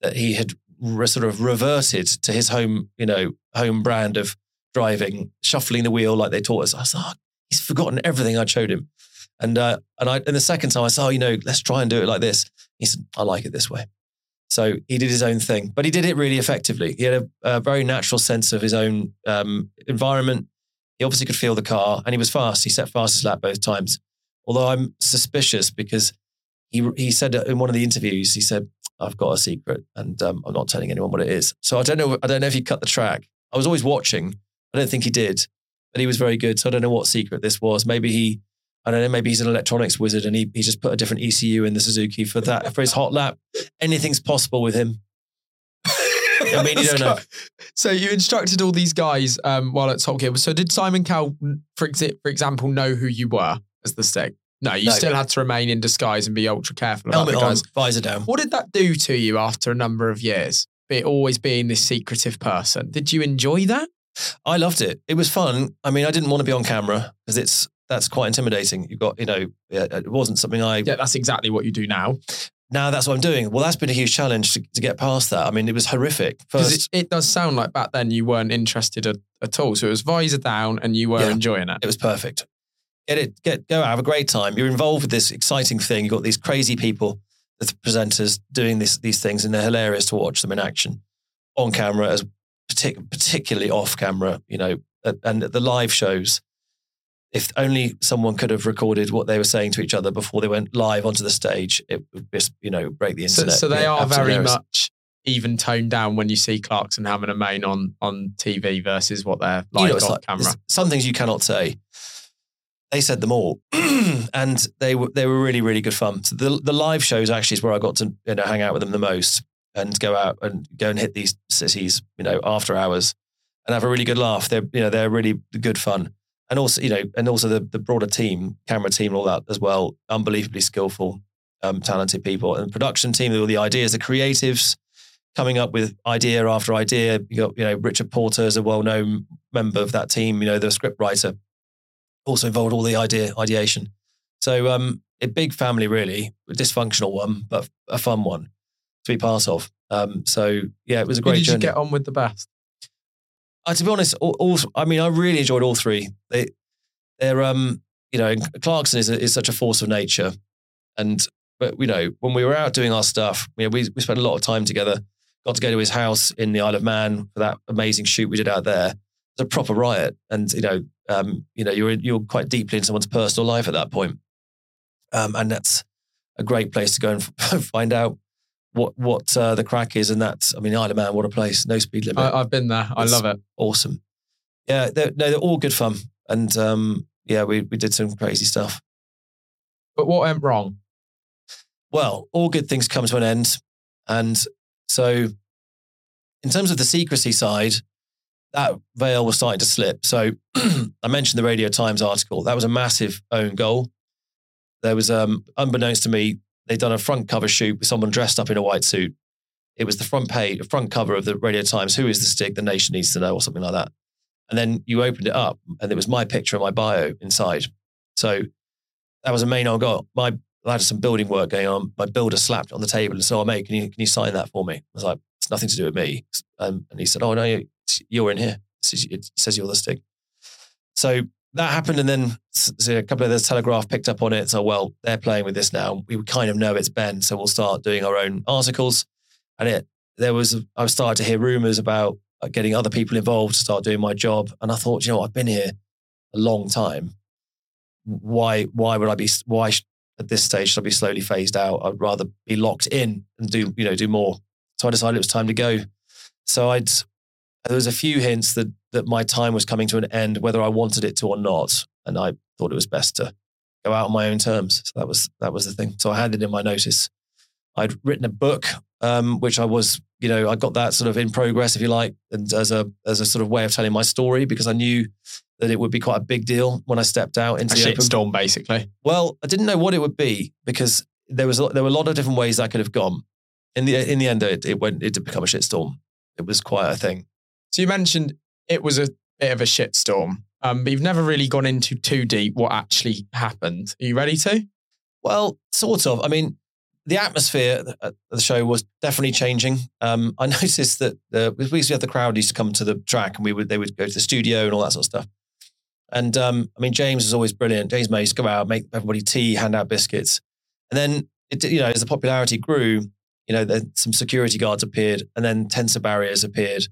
that he had re- sort of reverted to his home you know home brand of driving, shuffling the wheel like they taught us. I was like, oh, he's forgotten everything I showed him, and uh, and I and the second time I said, oh, you know, let's try and do it like this. He said, I like it this way. So he did his own thing, but he did it really effectively. He had a, a very natural sense of his own um, environment. He obviously could feel the car, and he was fast. He set fastest lap both times. Although I'm suspicious because he he said in one of the interviews, he said, "I've got a secret, and um, I'm not telling anyone what it is." So I don't know. I don't know if he cut the track. I was always watching. I don't think he did, but he was very good. So I don't know what secret this was. Maybe he. I don't know. Maybe he's an electronics wizard, and he, he just put a different ECU in the Suzuki for that for his hot lap. Anything's possible with him. I mean, you don't know. So you instructed all these guys um, while at Top Gear. So did Simon Cowell, for, exi- for example, know who you were as the Stig? No, you No. still had to remain in disguise and be ultra careful about Helmet the on, guys. visor down. What did that do to you after a number of years? Be always being this secretive person. Did you enjoy that? I loved it. It was fun. I mean, I didn't want to be on camera because it's that's quite intimidating. You've got, you know, uh, it wasn't something I. Yeah, that's exactly what you do now. Now that's what I'm doing. Well, that's been a huge challenge to, to get past that. I mean, it was horrific. Because First, it, it does sound like back then you weren't interested at, at all. So it was visor down and you were Yeah. enjoying it. it was perfect. Get it, get go out, have a great time. You're involved with this exciting thing. You've got these crazy people, the presenters doing this, these things, and they're hilarious to watch them in action on camera, as partic- particularly off camera. You know, and the live shows. If only someone could have recorded what they were saying to each other before they went live onto the stage, it would just you know break the internet. so they Yeah, are very much even toned down when you see Clarkson having a main on on TV versus what they're like you know, on like camera. some things you cannot say. They said them all, and they were they were really really good fun. So the the live shows actually is where I got to you know hang out with them the most and go out and go and hit these cities you know after hours and have a really good laugh. They're you know they're really good fun, and also you know and also the the broader team, camera team, and all that as well. Unbelievably skillful, um, talented people, and production team all the ideas, the creatives coming up with idea after idea. You got, you know, Richard Porter is a well-known member of that team. You know, the script writer, also involved all the idea ideation. So, um, a big family, really, a dysfunctional one, but a fun one to be part of. Um, so yeah, it was a Who great did you journey. get on with the best? Uh, to be honest, all, all, I mean, I really enjoyed all three. They, they're, um, you know, Clarkson is, a, is such a force of nature, and but you know, when we were out doing our stuff, you know, we we spent a lot of time together. Got to go to his house in the Isle of Man for that amazing shoot we did out there. It was a proper riot, and you know, um, you know, you're you're quite deeply in someone's personal life at that point, um, and that's a great place to go and find out what what uh, the crack is. And that's, I mean, Isle of Man, what a place! No speed limit I, I've been there. I It's- love it. awesome. Yeah, they're, no, they're all good fun, and um, yeah, we we did some crazy stuff. But what went wrong? Well, all good things come to an end, and so in terms of the secrecy side, that veil was starting to slip. So I mentioned the Radio Times article. That was a massive own goal. There was, um, unbeknownst to me, they'd done a front cover shoot with someone dressed up in a white suit. It was the front page, front cover of the Radio Times. Who is the Stig? The nation needs to know, or something like that. And then you opened it up, and it was my picture and my bio inside. So that was a main own goal. My I had some building work going on. My builder slapped on the table and said, "Oh, mate, can you can you sign that for me?" I was like, "It's nothing to do with me." Um, and he said, "Oh no, you- you're in here. It says you're the Stig." So that happened, and then so a couple of the Telegraph picked up on it. So, well, they're playing with this now. We kind of know it's Ben, so we'll start doing our own articles. And it there was I started to hear rumors about uh, getting other people involved to start doing my job, and I thought, you know, I've been here a long time. Why why would I be why sh- at this stage should I be slowly phased out? I'd rather be locked in and do you know do more. So I decided it was time to go. So I'd there was a few hints that that my time was coming to an end, whether I wanted it to or not, and I thought it was best to go out on my own terms. So that was that was the thing. So I handed in my notice. I'd written a book, um, which I was, you know, I got that sort of in progress, if you like, and as a as a sort of way of telling my story because I knew that it would be quite a big deal when I stepped out into A the open. shitstorm, basically. Well, I didn't know what it would be because there was a- there were a lot of different ways I could have gone. In the in the end, it, it went it did become a shitstorm. It was quite a thing. So you mentioned it was a bit of a shitstorm, um, but you've never really gone into too deep what actually happened. Are you ready to? Well, sort of. I mean, the atmosphere at the show was definitely changing. Um, I noticed that the, we used to have the crowd used to come to the track, and we would they would go to the studio and all that sort of stuff. And um, I mean, James is always brilliant. James May used to go out, make everybody tea, hand out biscuits, and then it, you know as the popularity grew, you know, then some security guards appeared, and then tensor barriers appeared,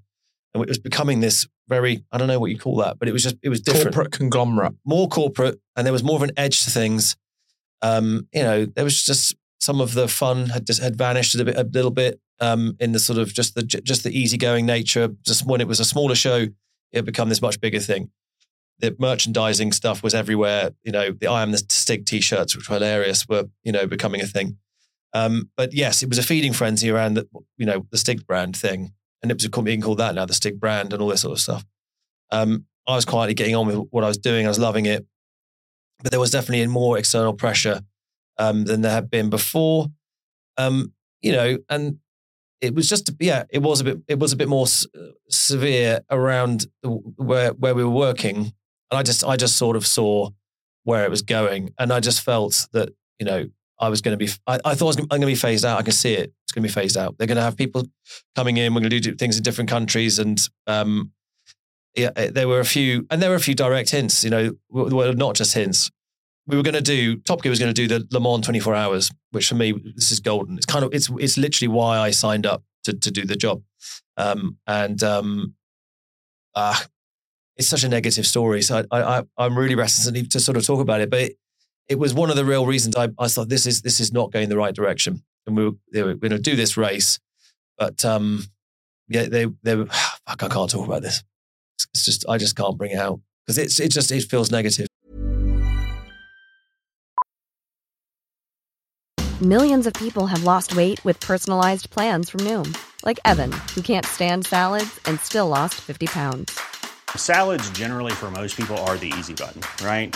and it was becoming this very I don't know what you call that, but it was just it was different Corporate conglomerate. more corporate and there was more of an edge to things. Um, you know, there was just some of the fun had just had vanished a bit, a little bit um, in the sort of just the just the easygoing nature. Just when it was a smaller show, it had become this much bigger thing. The merchandising stuff was everywhere. You know, the I am the Stig t-shirts, which were hilarious, were you know becoming a thing. Um, but yes, it was a feeding frenzy around the you know the Stig brand thing, and it was being called that now, the Stig brand and all this sort of stuff. Um, I was quietly getting on with what I was doing. I was loving it, but there was definitely more external pressure um, than there had been before. Um, you know, and it was just yeah, it was a bit it was a bit more s- severe around where where we were working, and I just I just sort of saw where it was going, and I just felt that you know I was going to be I, I thought I was, I'm going to be phased out. I can see it. It's going to be phased out. They're going to have people coming in. We're going to do things in different countries, and um, yeah, there were a few, and there were a few direct hints. You know, well, not just hints. We were going to do Top Gear was going to do the Le Mans 24 hours, which for me this is golden. It's kind of it's it's literally why I signed up to to do the job, um, and um, uh, it's such a negative story. So I, I I'm really reticent to sort of talk about it, but it, it was one of the real reasons I, I thought this is this is not going the right direction, and we were, they were going to do this race, but um, yeah, they they were, fuck, I can't talk about this. It's just I just can't bring it out because it's it just it feels negative. Millions of people have lost weight with personalized plans from Noom, like Evan, who can't stand salads and still lost 50 pounds. Salads, generally, for most people, are the easy button, right?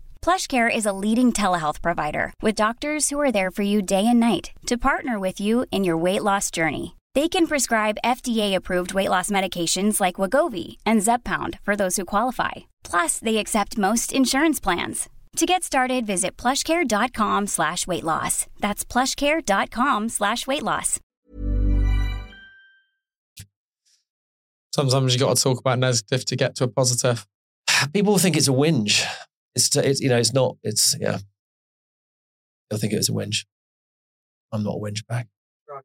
PlushCare is a leading telehealth provider with doctors who are there for you day and night to partner with you in your weight loss journey. They can prescribe FDA-approved weight loss medications like Wegovy and Zepbound for those who qualify. Plus, they accept most insurance plans. To get started, visit plushcare.com slash weight loss. That's plushcare.com slash weight loss. Sometimes you got to talk about negative to get to a positive. People think it's a whinge. It's, it's you know it's not. It's yeah. They'll think was a whinge. I'm not a whinge back. Right.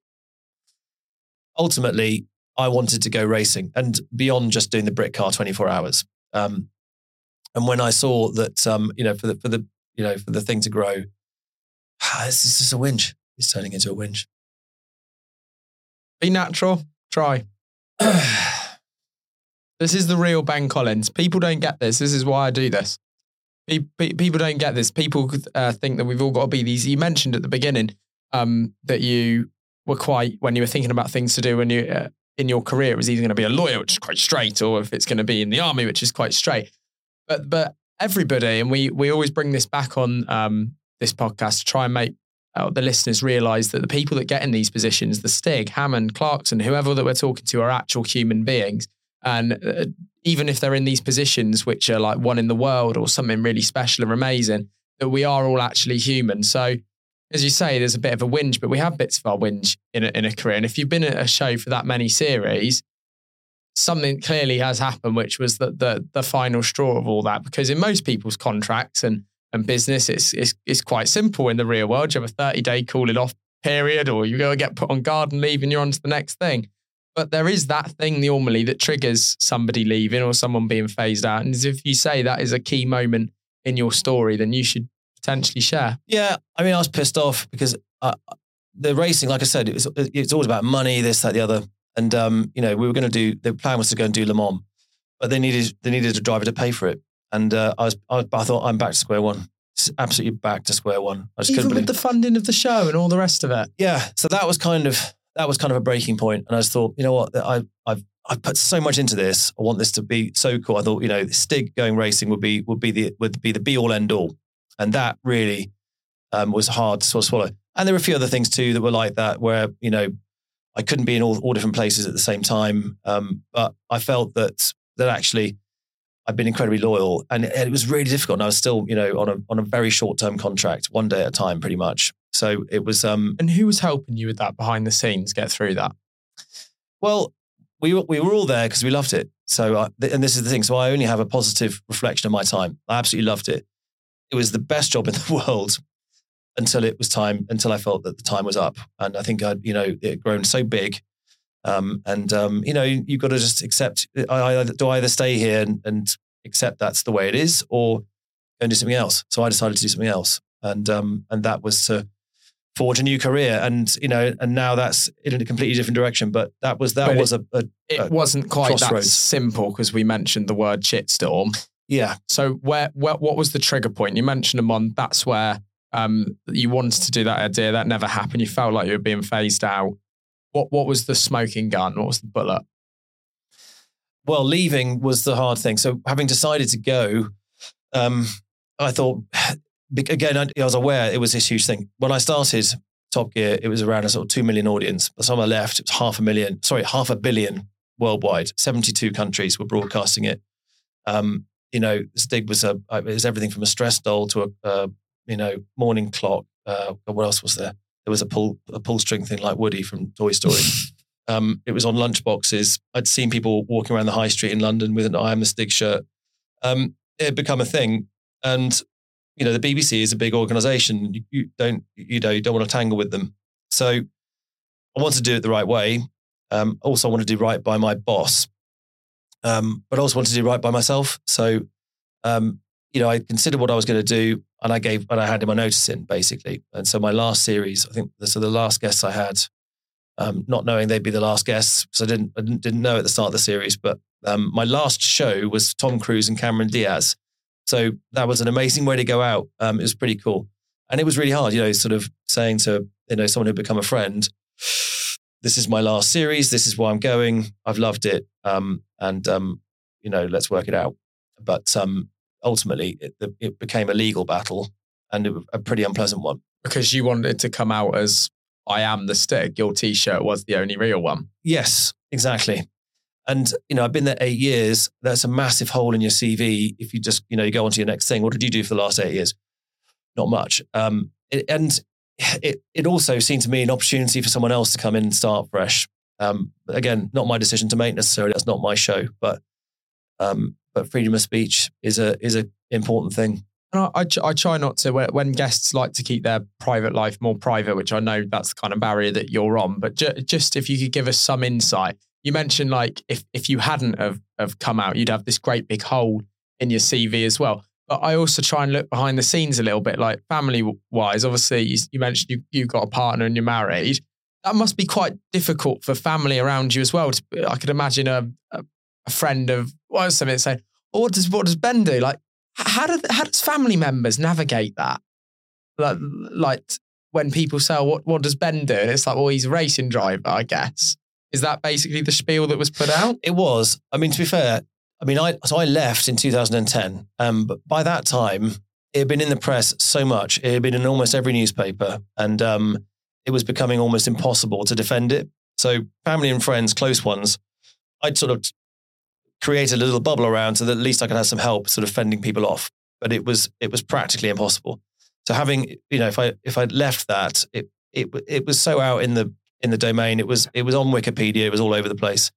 Ultimately, I wanted to go racing and beyond just doing the brick car 24 hours. Um, and when I saw that, um, you know, for the for the you know for the thing to grow, this is just a whinge. It's turning into a whinge. Be natural. Try. this is the real Ben Collins. People don't get this. This is why I do this. Pe- pe- People don't get this. People uh, think that we've all got to be these. You mentioned at the beginning um, that you were quite when you were thinking about things to do when you uh, in your career. It was either going to be a lawyer, which is quite straight, or if it's going to be in the army, which is quite straight. But but everybody, and we we always bring this back on um, this podcast to try and make uh, the listeners realize that the people that get in these positions, the Stig, Hammond, Clarkson, whoever that we're talking to, are actual human beings. And uh, even if they're in these positions, which are like one in the world or something really special and amazing, that we are all actually human. So, as you say, there's a bit of a whinge, but we have bits of our whinge in a, in a career. And if you've been at a show for that many series, something clearly has happened, which was the, the the final straw of all that. Because in most people's contracts and and business, it's it's, it's quite simple in the real world. You have a 30 day cooling off period, or you go and get put on garden leave and you're on to the next thing. But there is that thing normally that triggers somebody leaving or someone being phased out. And if you say that is a key moment in your story, then you should potentially share. Yeah, I mean, I was pissed off because uh, the racing, like I said, it was, it's always about money, this, that, the other. And um, you know, we were going to do. The plan was to go and do Le Mans, but they needed they needed a driver to pay for it. And uh, I was, I, was, I thought I'm back to square one. Absolutely back to square one. I just Even couldn't with believe. the funding of the show and all the rest of it. yeah, so that was kind of that was kind of a breaking point. And I just thought, you know what, I I've I've put so much into this. I want this to be so cool. I thought, you know, Stig going racing would be would be the would be the be all end all, and that really um, was hard to swallow. And there were a few other things too that were like that, where you know I couldn't be in all, all different places at the same time. Um, but I felt that that actually I've been incredibly loyal, and it, it was really difficult. And I was still, you know, on a on a very short term contract, one day at a time, pretty much. So it was. Um, And who was helping you with that behind the scenes, get through that? well, we were, we were all there because we loved it. So, I, and this is the thing. So I only have a positive reflection of my time. I absolutely loved it. It was the best job in the world until it was time, until I felt that the time was up. And I think I'd, you know, it had grown so big. Um, and um, you know, you've got to just accept. I, I do I either stay here and, and accept that's the way it is, or go and do something else. So I decided to do something else, and um, and that was to forge a new career. And you know, and now that's in a completely different direction. But that was that But was a, a, It a wasn't quite that simple because we mentioned the word shitstorm. yeah. So where, where what was the trigger point? You mentioned Le Mans that's where um, you wanted to do that idea. That never happened. You felt like you were being phased out. What what was the smoking gun? What was the bullet? well, leaving was the hard thing. So having decided to go, um, I thought again. I, I was aware it was this huge thing when I started Top Gear. It was around a sort of two million audience. By the time I left, it was half a million. Sorry, half a billion worldwide. Seventy-two countries were broadcasting it. Um, you know, Stig was a it was everything from a stress doll to a, a you know morning clock. Uh, what else was there? There was a pull a pull string thing like Woody from Toy Story. Um, it was on lunchboxes. I'd seen people walking around the high street in London with an I am a Stig shirt. Um, it had become a thing. And, you know, the BBC is a big organization. You, don't, you know, you don't want to tangle with them. So I wanted to do it the right way. Um, also, I wanted to do right by my boss. Um, but I also wanted to do right by myself. So, um, you know, I considered what I was going to do and I gave, and I handed my notice in basically. And so my last series, I think, so the last guests I had, um, not knowing they'd be the last guests because I didn't I didn't, didn't know at the start of the series. But um, my last show was Tom Cruise and Cameron Diaz, so that was an amazing way to go out. Um, it was pretty cool, and it was really hard, you know, sort of saying to you know someone who'd become a friend, "This is my last series. This is why I'm going. I've loved it, um, and um, you know, let's work it out." But um, ultimately, it, it became a legal battle and it a pretty unpleasant one. Because you wanted to come out as I am the Stig. Your T-shirt was the only real one. Yes, exactly. And you know, I've been there eight years. That's a massive hole in your CV. If you just, you know, you go on to your next thing. What did you do for the last eight years? Not much. Um, it, and it it also seemed to me an opportunity for someone else to come in and start fresh. Um, again, not my decision to make necessarily. That's not my show, but um, but freedom of speech is a is a important thing. And I, I, I try not to when, when guests like to keep their private life more private, which I know that's the kind of barrier that you're on. But ju- just if you could give us some insight, you mentioned like if if you hadn't have, have come out, you'd have this great big hole in your CV as well. But I also try and look behind the scenes a little bit, like family wise. Obviously, you, you mentioned you you got a partner and you're married. That must be quite difficult for family around you as well. I could imagine a, a, a friend of what something saying, "Oh, what does what does Ben do?" Like how do how does family members navigate that? Like, like when people say, oh, "What what does Ben do?" and it's like, "Well, he's a racing driver, I guess." Is that basically the spiel that was put out? It was. I mean, to be fair, I mean, I so I left in 2010, um, but by that time, it had been in the press so much. It had been in almost every newspaper, and um, it was becoming almost impossible to defend it. So, family and friends, close ones, I'd sort of created a little bubble around so that at least I could have some help, sort of fending people off. But it was it was practically impossible. So having you know, if I if I'd left that, it it it was so out in the in the domain. It was it was on Wikipedia. It was all over the place.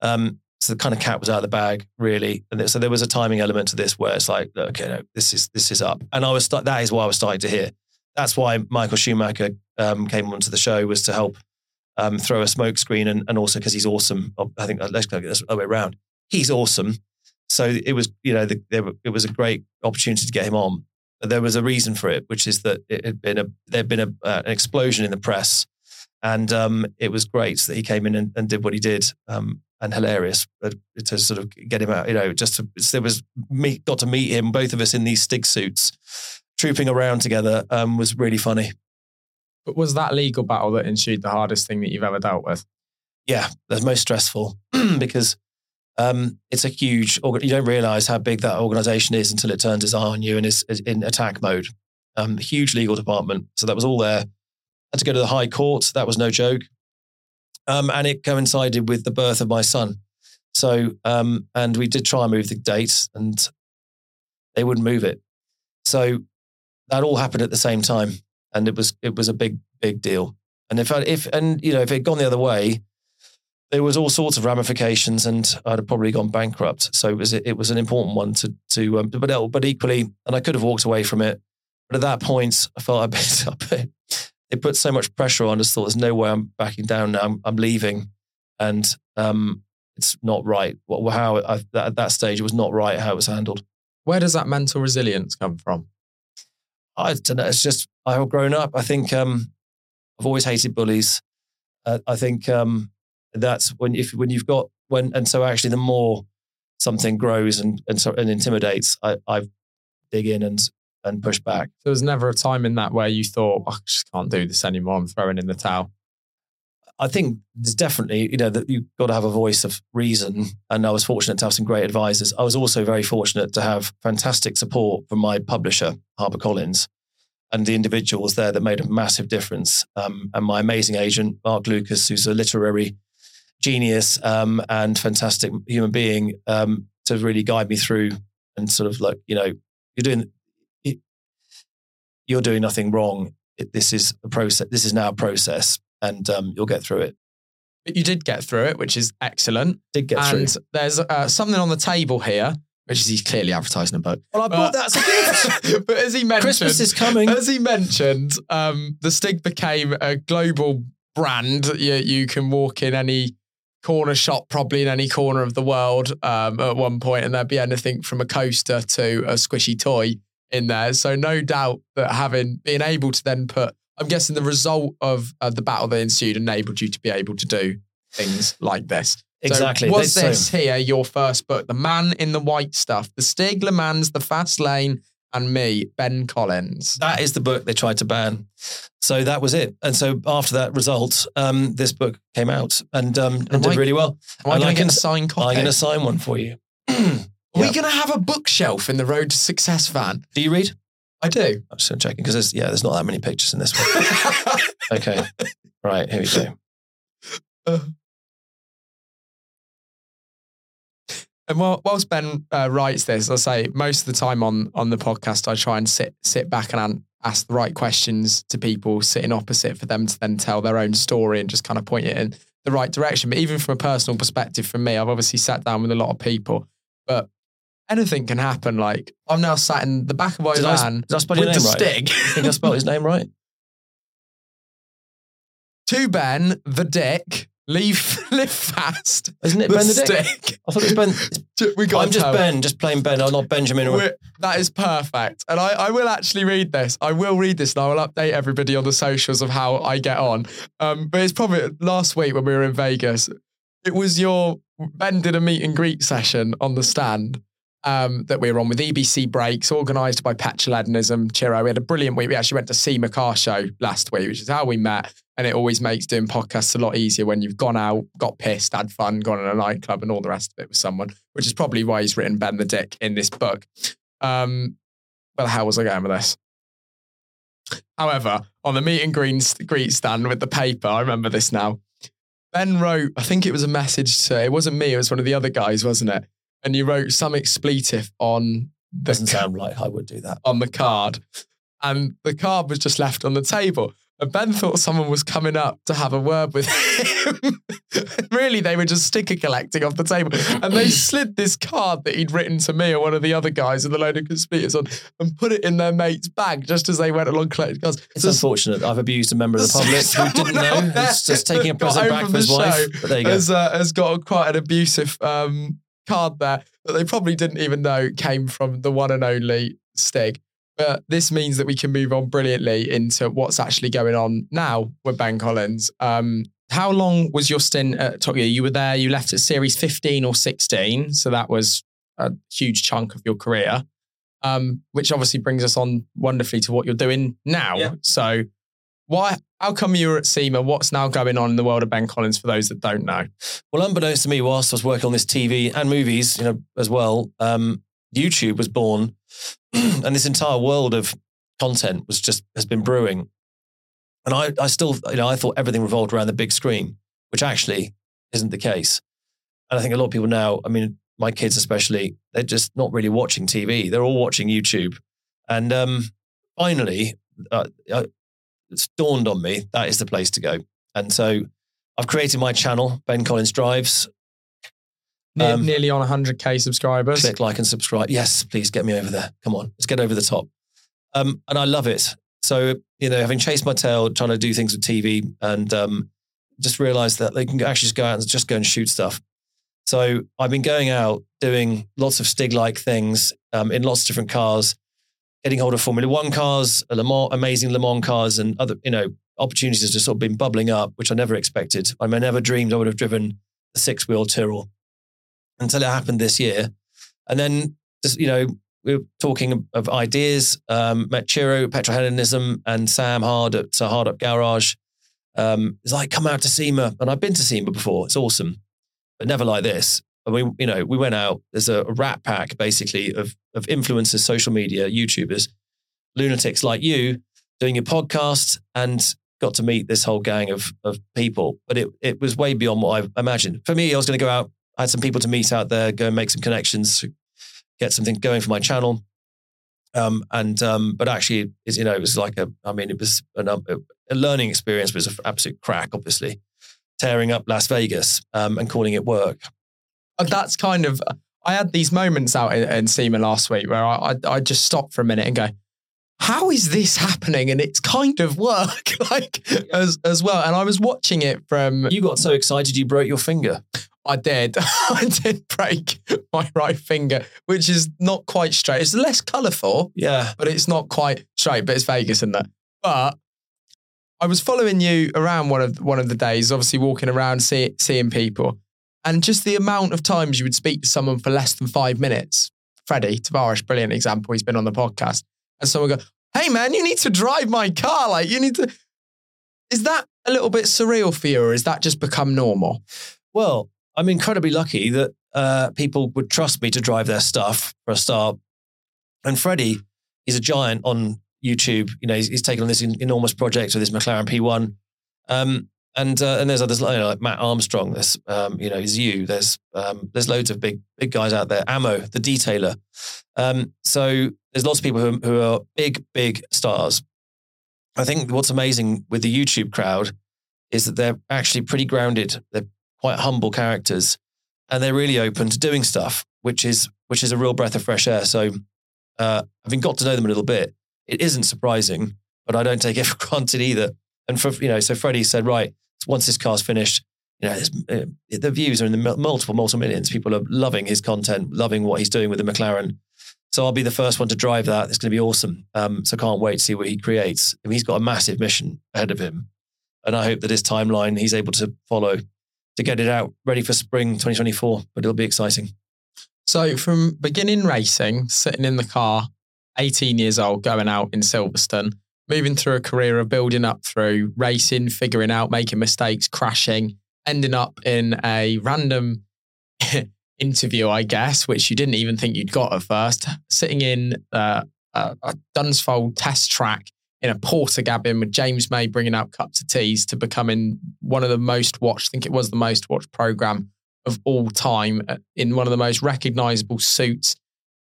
Um, so the kind of cat was out of the bag, really. And so there was a timing element to this where it's like, okay, no, this is this is up. And I was start, that is why I was starting to hear. That's why Michael Schumacher um, came onto the show was to help um, throw a smokescreen and, and also because he's awesome. I think let's go this other way around. He's awesome. So it was, you know, the, there, it was a great opportunity to get him on. But there was a reason for it, which is that it had been a there'd been a, uh, an explosion in the press, and um, it was great that he came in and, and did what he did, um, and hilarious to sort of get him out. You know, just to, there was me got to meet him, both of us in these Stig suits, trooping around together, um, was really funny. But was that legal battle that ensued the hardest thing that you've ever dealt with? Yeah, the most stressful because um, it's a huge. You don't realize how big that organization is until it turns its eye on you and is, is in attack mode. Um, huge legal department, so that was all there. Had to go to the High Court. That was no joke, um, and it coincided with the birth of my son. So, um, and we did try and move the date, and they wouldn't move it. So that all happened at the same time, and it was it was a big big deal. And if I, if and you know if it had gone the other way, there was all sorts of ramifications, and I'd have probably gone bankrupt. So it was it was an important one to to um, but but equally, and I could have walked away from it. But at that point, I felt a bit, a bit it put so much pressure on. I just thought, there's no way I'm backing down now. I'm, I'm leaving. and um, it's not right. How I, that, at that stage it was not right how it was handled. Where does that mental resilience come from? I don't know. It's just I've grown up. I think um, I've always hated bullies. Uh, I think um, that's when if when you've got when and so actually the more something grows and and, so, and intimidates, I, I dig in and and push back. There was never a time in that where you thought, I just can't do this anymore. I'm throwing in the towel. I think there's definitely, you know, that you've got to have a voice of reason. And I was fortunate to have some great advisors. I was also very fortunate to have fantastic support from my publisher, HarperCollins, and the individuals there that made a massive difference. Um, and my amazing agent, Mark Lucas, who's a literary genius um, and fantastic human being, um, to really guide me through and sort of like, you know, you're doing, you're doing nothing wrong. This is a process. This is now a process and um, you'll get through it. But you did get through it, which is excellent. Did get and through. there's uh, something on the table here, which is he's clearly advertising a book. Well, I bought that as a gift. but as he mentioned, Christmas is coming. As he mentioned, um, the Stig became a global brand. You, you can walk in any corner shop, probably in any corner of the world um, at one point, and there'd be anything from a coaster to a squishy toy in there. So no doubt that having being able to then put I'm guessing the result of uh, the battle that ensued enabled you to be able to do things like this. Exactly. So was so- this here your first book, The Man in the White Stuff, The Stig, Le Mans, The Fast Lane, and me, Ben Collins? That is the book they tried to ban. So that was it. And so after that result, um, this book came out and, um, and did I- really well. Am I going to can- get a signed copy? I'm going to sign one for you. Are we going to have a bookshelf in the Road to Success van? Do you read? I do. I'm just checking because there's yeah, there's not that many pictures in this one. okay, right here we go. And while, whilst Ben uh, writes this, I say most of the time on on the podcast, I try and sit sit back and an- ask the right questions to people sitting opposite for them to then tell their own story and just kind of point it in the right direction. But even from a personal perspective, from me, I've obviously sat down with a lot of people, but anything can happen. Like I'm now sat in the back of my Did I, van did I spell with your the name right? stig. I think I spelled his name right. to Ben the Dick. Leave live fast. Isn't it the Ben the Dick? Stick. I thought it was Ben. We got I'm just. Ben, just plain Ben. I'm not Benjamin. Or, that is perfect. And I, I will actually read this. I will read this and I will update everybody on the socials of how I get on. Um, but it's probably last week when we were in Vegas. It was your Ben did a meet and greet session on the stand um, that we were on with EBC Brakes, organised by Petroladenism, Chiro. We had a brilliant week. We actually went to see McCar show last week, which is how we met. And it always makes doing podcasts a lot easier when you've gone out, got pissed, had fun, gone in a nightclub, and all the rest of it with someone, which is probably why he's written Ben the Dick in this book. Um, the hell was I going with this? However, on the meet and greet stand with the paper, I remember this now. Ben wrote, I think it was a message to, it wasn't me, it was one of the other guys, wasn't it? And you wrote some expletive on the doesn't sound like I would do that. on the card, and the card was just left on the table. And Ben thought someone was coming up to have a word with him. really, they were just sticker collecting off the table. And they slid this card that he'd written to me or one of the other guys with a load of conspirators on and put it in their mate's bag just as they went along collecting cards. It's So unfortunate. I've abused a member of the public who didn't know. Who's just taking a present back from for his the wife. But there you go. Has, uh, has got quite an abusive um, card there that they probably didn't even know came from the one and only Stig. But this means that we can move on brilliantly into what's actually going on now with Ben Collins. Um, how long was your stint at Top Gear? You were there, you left at series 15 or 16. So that was a huge chunk of your career, um, which obviously brings us on wonderfully to what you're doing now. Yeah. So, why? How come you were at SEMA? What's now going on in the world of Ben Collins for those that don't know? Well, unbeknownst to me, whilst I was working on this TV and movies, you know, as well, um, YouTube was born, and this entire world of content was just has been brewing. And I, I still, you know, I thought everything revolved around the big screen, which actually isn't the case. And I think a lot of people now, I mean, my kids especially, they're just not really watching TV. They're all watching YouTube. And um, finally, uh, uh, it's dawned on me that is the place to go. And so I've created my channel, Ben Collins Drives. Ne- Um, nearly on 100k subscribers. Click like and subscribe. Yes, please get me over there. Come on, let's get over the top. Um, and I love it. So you know, having chased my tail, trying to do things with TV and um, just realized that they can actually just go out and just go and shoot stuff. So I've been going out doing lots of Stig like things um, in lots of different cars, getting hold of Formula One cars, Le Mans, amazing Le Mans cars, and other, you know, opportunities have just sort of been bubbling up, which I never expected. I, mean, I never dreamed I would have driven the six wheel Tyrrell until it happened this year. And then, just, you know, we were talking of ideas, um, met Chiro, Petrohellenism, and Sam Hard at uh, Hard Up Garage. Um, it's like, come out to SEMA. And I've been to SEMA before. It's awesome, but never like this. And we, you know, we went out. There's a, rat pack basically of of influencers, social media, YouTubers, lunatics like you doing your podcast, and got to meet this whole gang of of people. But it it was way beyond what I imagined. For me, I was going to go out. I had some people to meet out there, go and make some connections, get something going for my channel. Um, and um, but actually, it's, you know, it was like a. I mean, it was an, a, a learning experience. It was an absolute crack, obviously, tearing up Las Vegas um, and calling it work. That's kind of. I had these moments out in, in SEMA last week where I, I I just stopped for a minute and go, how is this happening? And it's kind of work, like as as well. And I was watching it from. You got so excited you broke your finger. I did. I did break my right finger, which is not quite straight. It's less colourful, Yeah. but it's not quite straight. But it's Vegas, isn't it? But I was following you around one of one of the days, obviously walking around, see, seeing people, and just the amount of times you would speak to someone for less than five minutes. Freddie Tavarish, brilliant example. He's been on the podcast, and someone go, "Hey man, you need to drive my car. Like you need to." Is that a little bit surreal for you, or is that just become normal? Well, I'm incredibly lucky that uh, people would trust me to drive their stuff for a start. And Freddie, he's a giant on YouTube. You know, he's, he's taken on this en- enormous project with his McLaren P1. Um, and uh, and there's others you know, like Matt Armstrong. There's um, you know, there's you. There's um, there's loads of big big guys out there. Ammo, the detailer. Um, so there's lots of people who, who are big big stars. I think what's amazing with the YouTube crowd is that they're actually pretty grounded. They're quite humble characters, and they're really open to doing stuff, which is which is a real breath of fresh air. So, uh, having got to know them a little bit, it isn't surprising, but I don't take it for granted either. And for you know, so Freddie said, right, once this car's finished, you know, uh, the views are in the multiple, multiple millions. People are loving his content, loving what he's doing with the McLaren. So I'll be the first one to drive that. It's going to be awesome. Um, so can't wait to see what he creates. I mean, he's got a massive mission ahead of him, and I hope that his timeline he's able to follow to get it out ready for spring 2024. But it'll be exciting. So from beginning racing, sitting in the car, 18 years old, going out in Silverstone, moving through a career of building up through racing, figuring out, making mistakes, crashing, ending up in a random interview, I guess, which you didn't even think you'd got at first, sitting in uh, a, a Dunsfold test track in a Portakabin with James May bringing out cups of teas to becoming one of the most watched, I think it was the most watched program of all time uh, in one of the most recognizable suits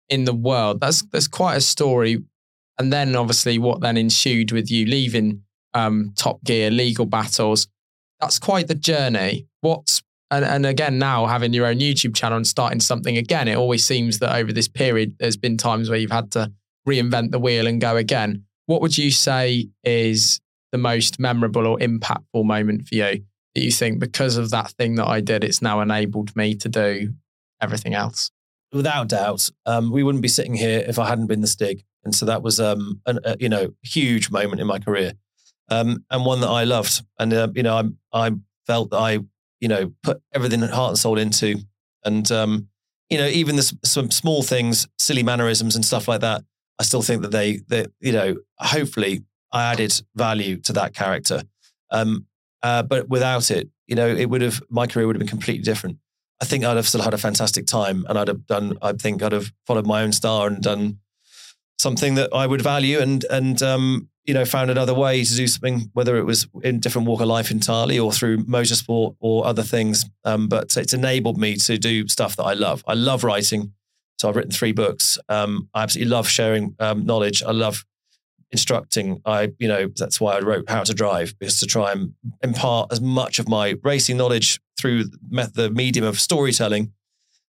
in the world. That's that's quite a story. And then obviously what then ensued with you leaving um, Top Gear, legal battles. That's quite the journey. What's and, and again now having your own YouTube channel and starting something again, it always seems that over this period there's been times where you've had to reinvent the wheel and go again. What would you say is the most memorable or impactful moment for you that you think because of that thing that I did, it's now enabled me to do everything else? Without doubt, um, we wouldn't be sitting here if I hadn't been the Stig, and so that was um, an, a you know huge moment in my career, um, and one that I loved, and uh, you know I I felt that I you know put everything heart and soul into, and um, you know even the, some small things, silly mannerisms and stuff like that. I still think that they that you know hopefully I added value to that character, um, uh, but without it, you know, it would have my career would have been completely different. I think I'd have still had a fantastic time, and I'd have done. I think I'd have followed my own star and done something that I would value, and and um, you know, found another way to do something, whether it was in different walk of life entirely or through motorsport or other things. Um, but it's enabled me to do stuff that I love. I love writing, so I've written three books. Um, I absolutely love sharing um, knowledge. I love instructing. I, you know, that's why I wrote How to Drive, because to try and impart as much of my racing knowledge through the medium of storytelling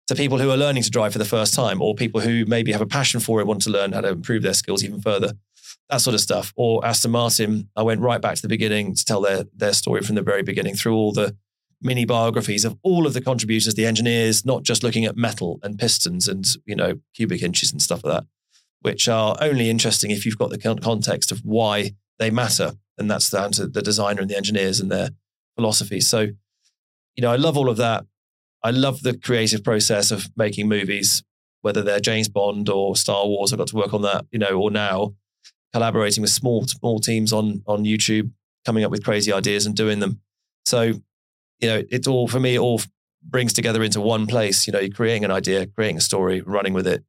to people who are learning to drive for the first time, or people who maybe have a passion for it, want to learn how to improve their skills even further, that sort of stuff. Or Aston Martin, I went right back to the beginning to tell their their story from the very beginning through all the mini biographies of all of the contributors, the engineers, not just looking at metal and pistons and you know cubic inches and stuff like that, which are only interesting if you've got the context of why they matter, and that's down to the designer and the engineers and their philosophy. So, you know, I love all of that. I love the creative process of making movies, whether they're James Bond or Star Wars. I've got to work on that, you know, or now collaborating with small small teams on on YouTube, coming up with crazy ideas and doing them. So, you know, it's all for me. It all brings together into one place. You know, you're creating an idea, creating a story, running with it.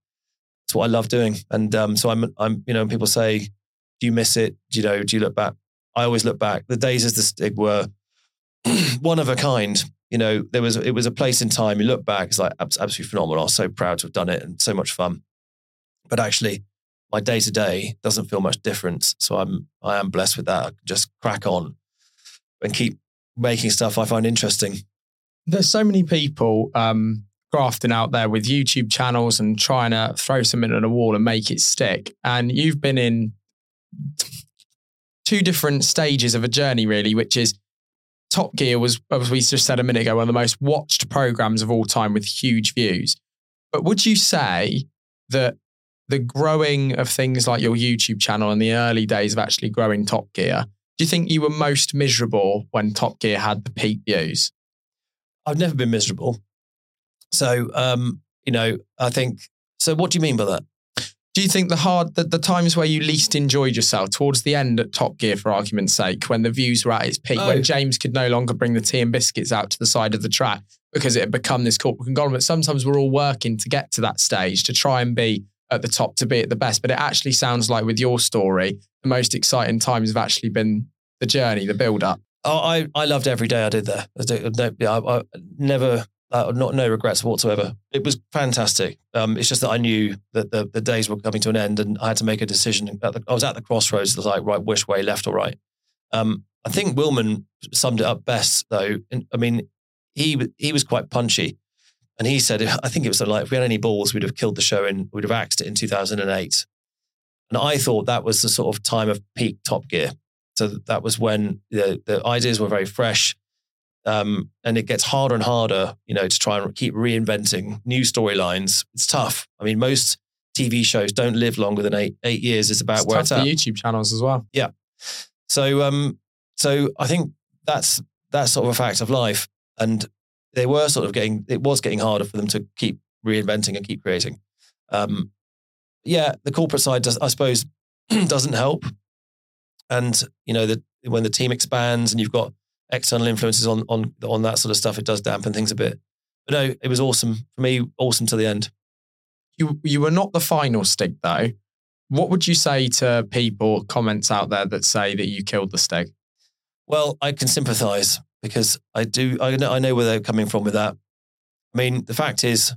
It's what I love doing. And um, so I'm, I'm, you know, people say, "Do you miss it? Do you know? Do you look back?" I always look back. The days as the Stig were one of a kind. You know, there was it was a place in time. You look back, it's like absolutely phenomenal. I was so proud to have done it and so much fun. But actually, my day to day doesn't feel much different. So I'm I am blessed with that. I can just crack on and keep making stuff I find interesting. There's so many people um, grafting out there with YouTube channels and trying to throw something at a wall and make it stick. And you've been in two different stages of a journey, really, which is Top Gear was, as we just said a minute ago, one of the most watched programs of all time with huge views. But would you say that the growing of things like your YouTube channel and the early days of actually growing Top Gear, do you think you were most miserable when Top Gear had the peak views? I've never been miserable. So, um, you know, I think. So, what do you mean by that? Do you think the hard the, the times where you least enjoyed yourself towards the end at Top Gear, for argument's sake, when the views were at its peak, oh. when James could no longer bring the tea and biscuits out to the side of the track because it had become this corporate conglomerate? Sometimes we're all working to get to that stage to try and be at the top to be at the best. But it actually sounds like with your story, the most exciting times have actually been the journey, the build up. Oh, I, I loved every day I did there. I, I, I never uh, not no regrets whatsoever. It was fantastic. Um, it's just that I knew that the, the days were coming to an end, and I had to make a decision. The, I was at the crossroads. Like right, which way, left or right. Um, I think Wilman summed it up best, though. I mean, he he was quite punchy, and he said, I think it was like if we had any balls, we'd have killed the show and we'd have axed it in 2008. And I thought that was the sort of time of peak Top Gear. So that was when the, the ideas were very fresh um, and it gets harder and harder, you know, to try and keep reinventing new storylines. It's tough. I mean, most TV shows don't live longer than eight eight years. It's about it's where it's at. YouTube channels as well. Yeah. So, um, so I think that's that's sort of a fact of life, and they were sort of getting it was getting harder for them to keep reinventing and keep creating. Um, yeah, the corporate side does, I suppose, doesn't help, and you know, that when the team expands and you've got external influences on on on that sort of stuff, it does dampen things a bit. But no, it was awesome for me. Awesome to the end. You you were not the final Stig though. What would you say to people, comments out there that say that you killed the Stig? Well, I can sympathise because I do. I know, I know where they're coming from with that. I mean, the fact is,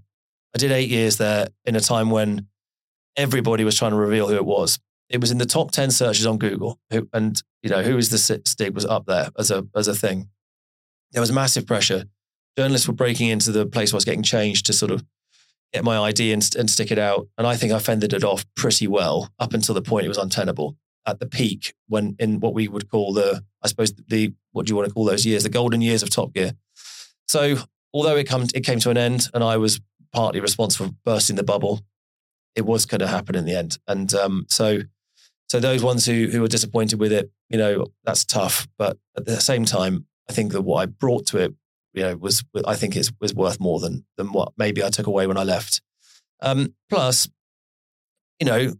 I did eight years there in a time when everybody was trying to reveal who it was it was in the top 10 searches on Google. And, you know, who is the Stig was up there as a, as a thing. There was massive pressure. Journalists were breaking into the place where I was getting changed to sort of get my ID and, and stick it out. And I think I fended it off pretty well up until the point it was untenable at the peak when in what we would call the, I suppose the, what do you want to call those years? The golden years of Top Gear. So although it come, it came to an end and I was partly responsible for bursting the bubble, it was going to happen in the end. And um, so so those ones who who were disappointed with it, you know, that's tough. But at the same time, I think that what I brought to it, you know, was I think is was worth more than than what maybe I took away when I left. Um, plus, you know,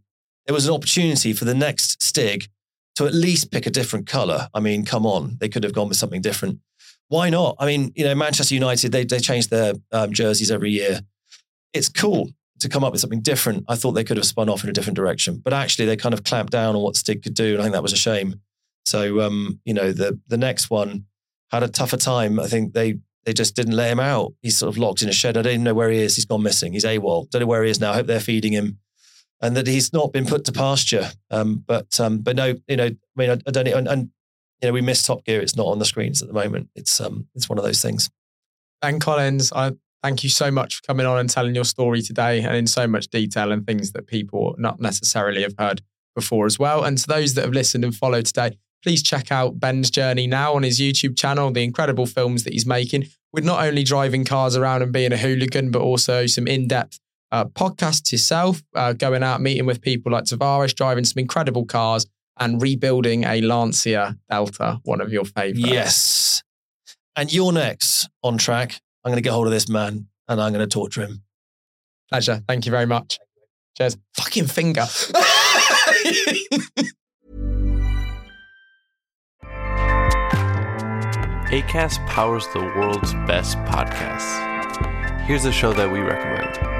there was an opportunity for the next Stig to at least pick a different color. I mean, come on, they could have gone with something different. Why not? I mean, you know, Manchester United they they change their um, jerseys every year. It's cool to come up with something different. I thought they could have spun off in a different direction, but actually they kind of clamped down on what Stig could do, and I think that was a shame. So, um, you know, the the next one had a tougher time. I think they they just didn't let him out. He's sort of locked in a shed. I don't even know where he is. He's gone missing. He's AWOL. Don't know where he is now. I hope they're feeding him, and that he's not been put to pasture. Um, but um, but no, you know, I mean, I, I don't. And, and you know, we miss Top Gear. It's not on the screens at the moment. It's um, it's one of those things. Ben Collins, I thank you so much for coming on and telling your story today and in so much detail and things that people not necessarily have heard before as well. And to those that have listened and followed today, please check out Ben's journey now on his YouTube channel, the incredible films that he's making with not only driving cars around and being a hooligan, but also some in depth uh, podcasts yourself, uh, going out meeting with people like Tavarish, driving some incredible cars and rebuilding a Lancia Delta, one of your favorites. Yes. And you're next on track. I'm going to get hold of this man and I'm going to torture him. Pleasure. Thank you very much. Cheers. Fucking finger. ACAST powers the world's best podcasts. Here's a show that we recommend.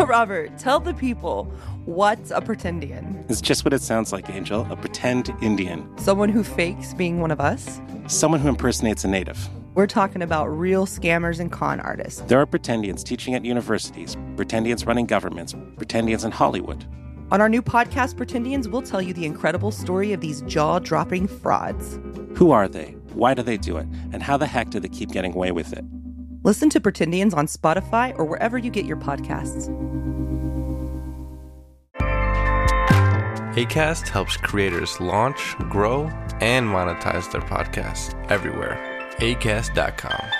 So, Robert, tell the people what's a pretendian? It's just what it sounds like, Angel a pretend Indian. Someone who fakes being one of us? Someone who impersonates a native. We're talking about real scammers and con artists. There are pretendians teaching at universities, pretendians running governments, pretendians in Hollywood. On our new podcast, Pretendians, we'll tell you the incredible story of these jaw dropping frauds. Who are they? Why do they do it? And how the heck do they keep getting away with it? Listen to Pretendians on Spotify or wherever you get your podcasts. ACAST helps creators launch, grow, and monetize their podcasts everywhere. ACAST.com.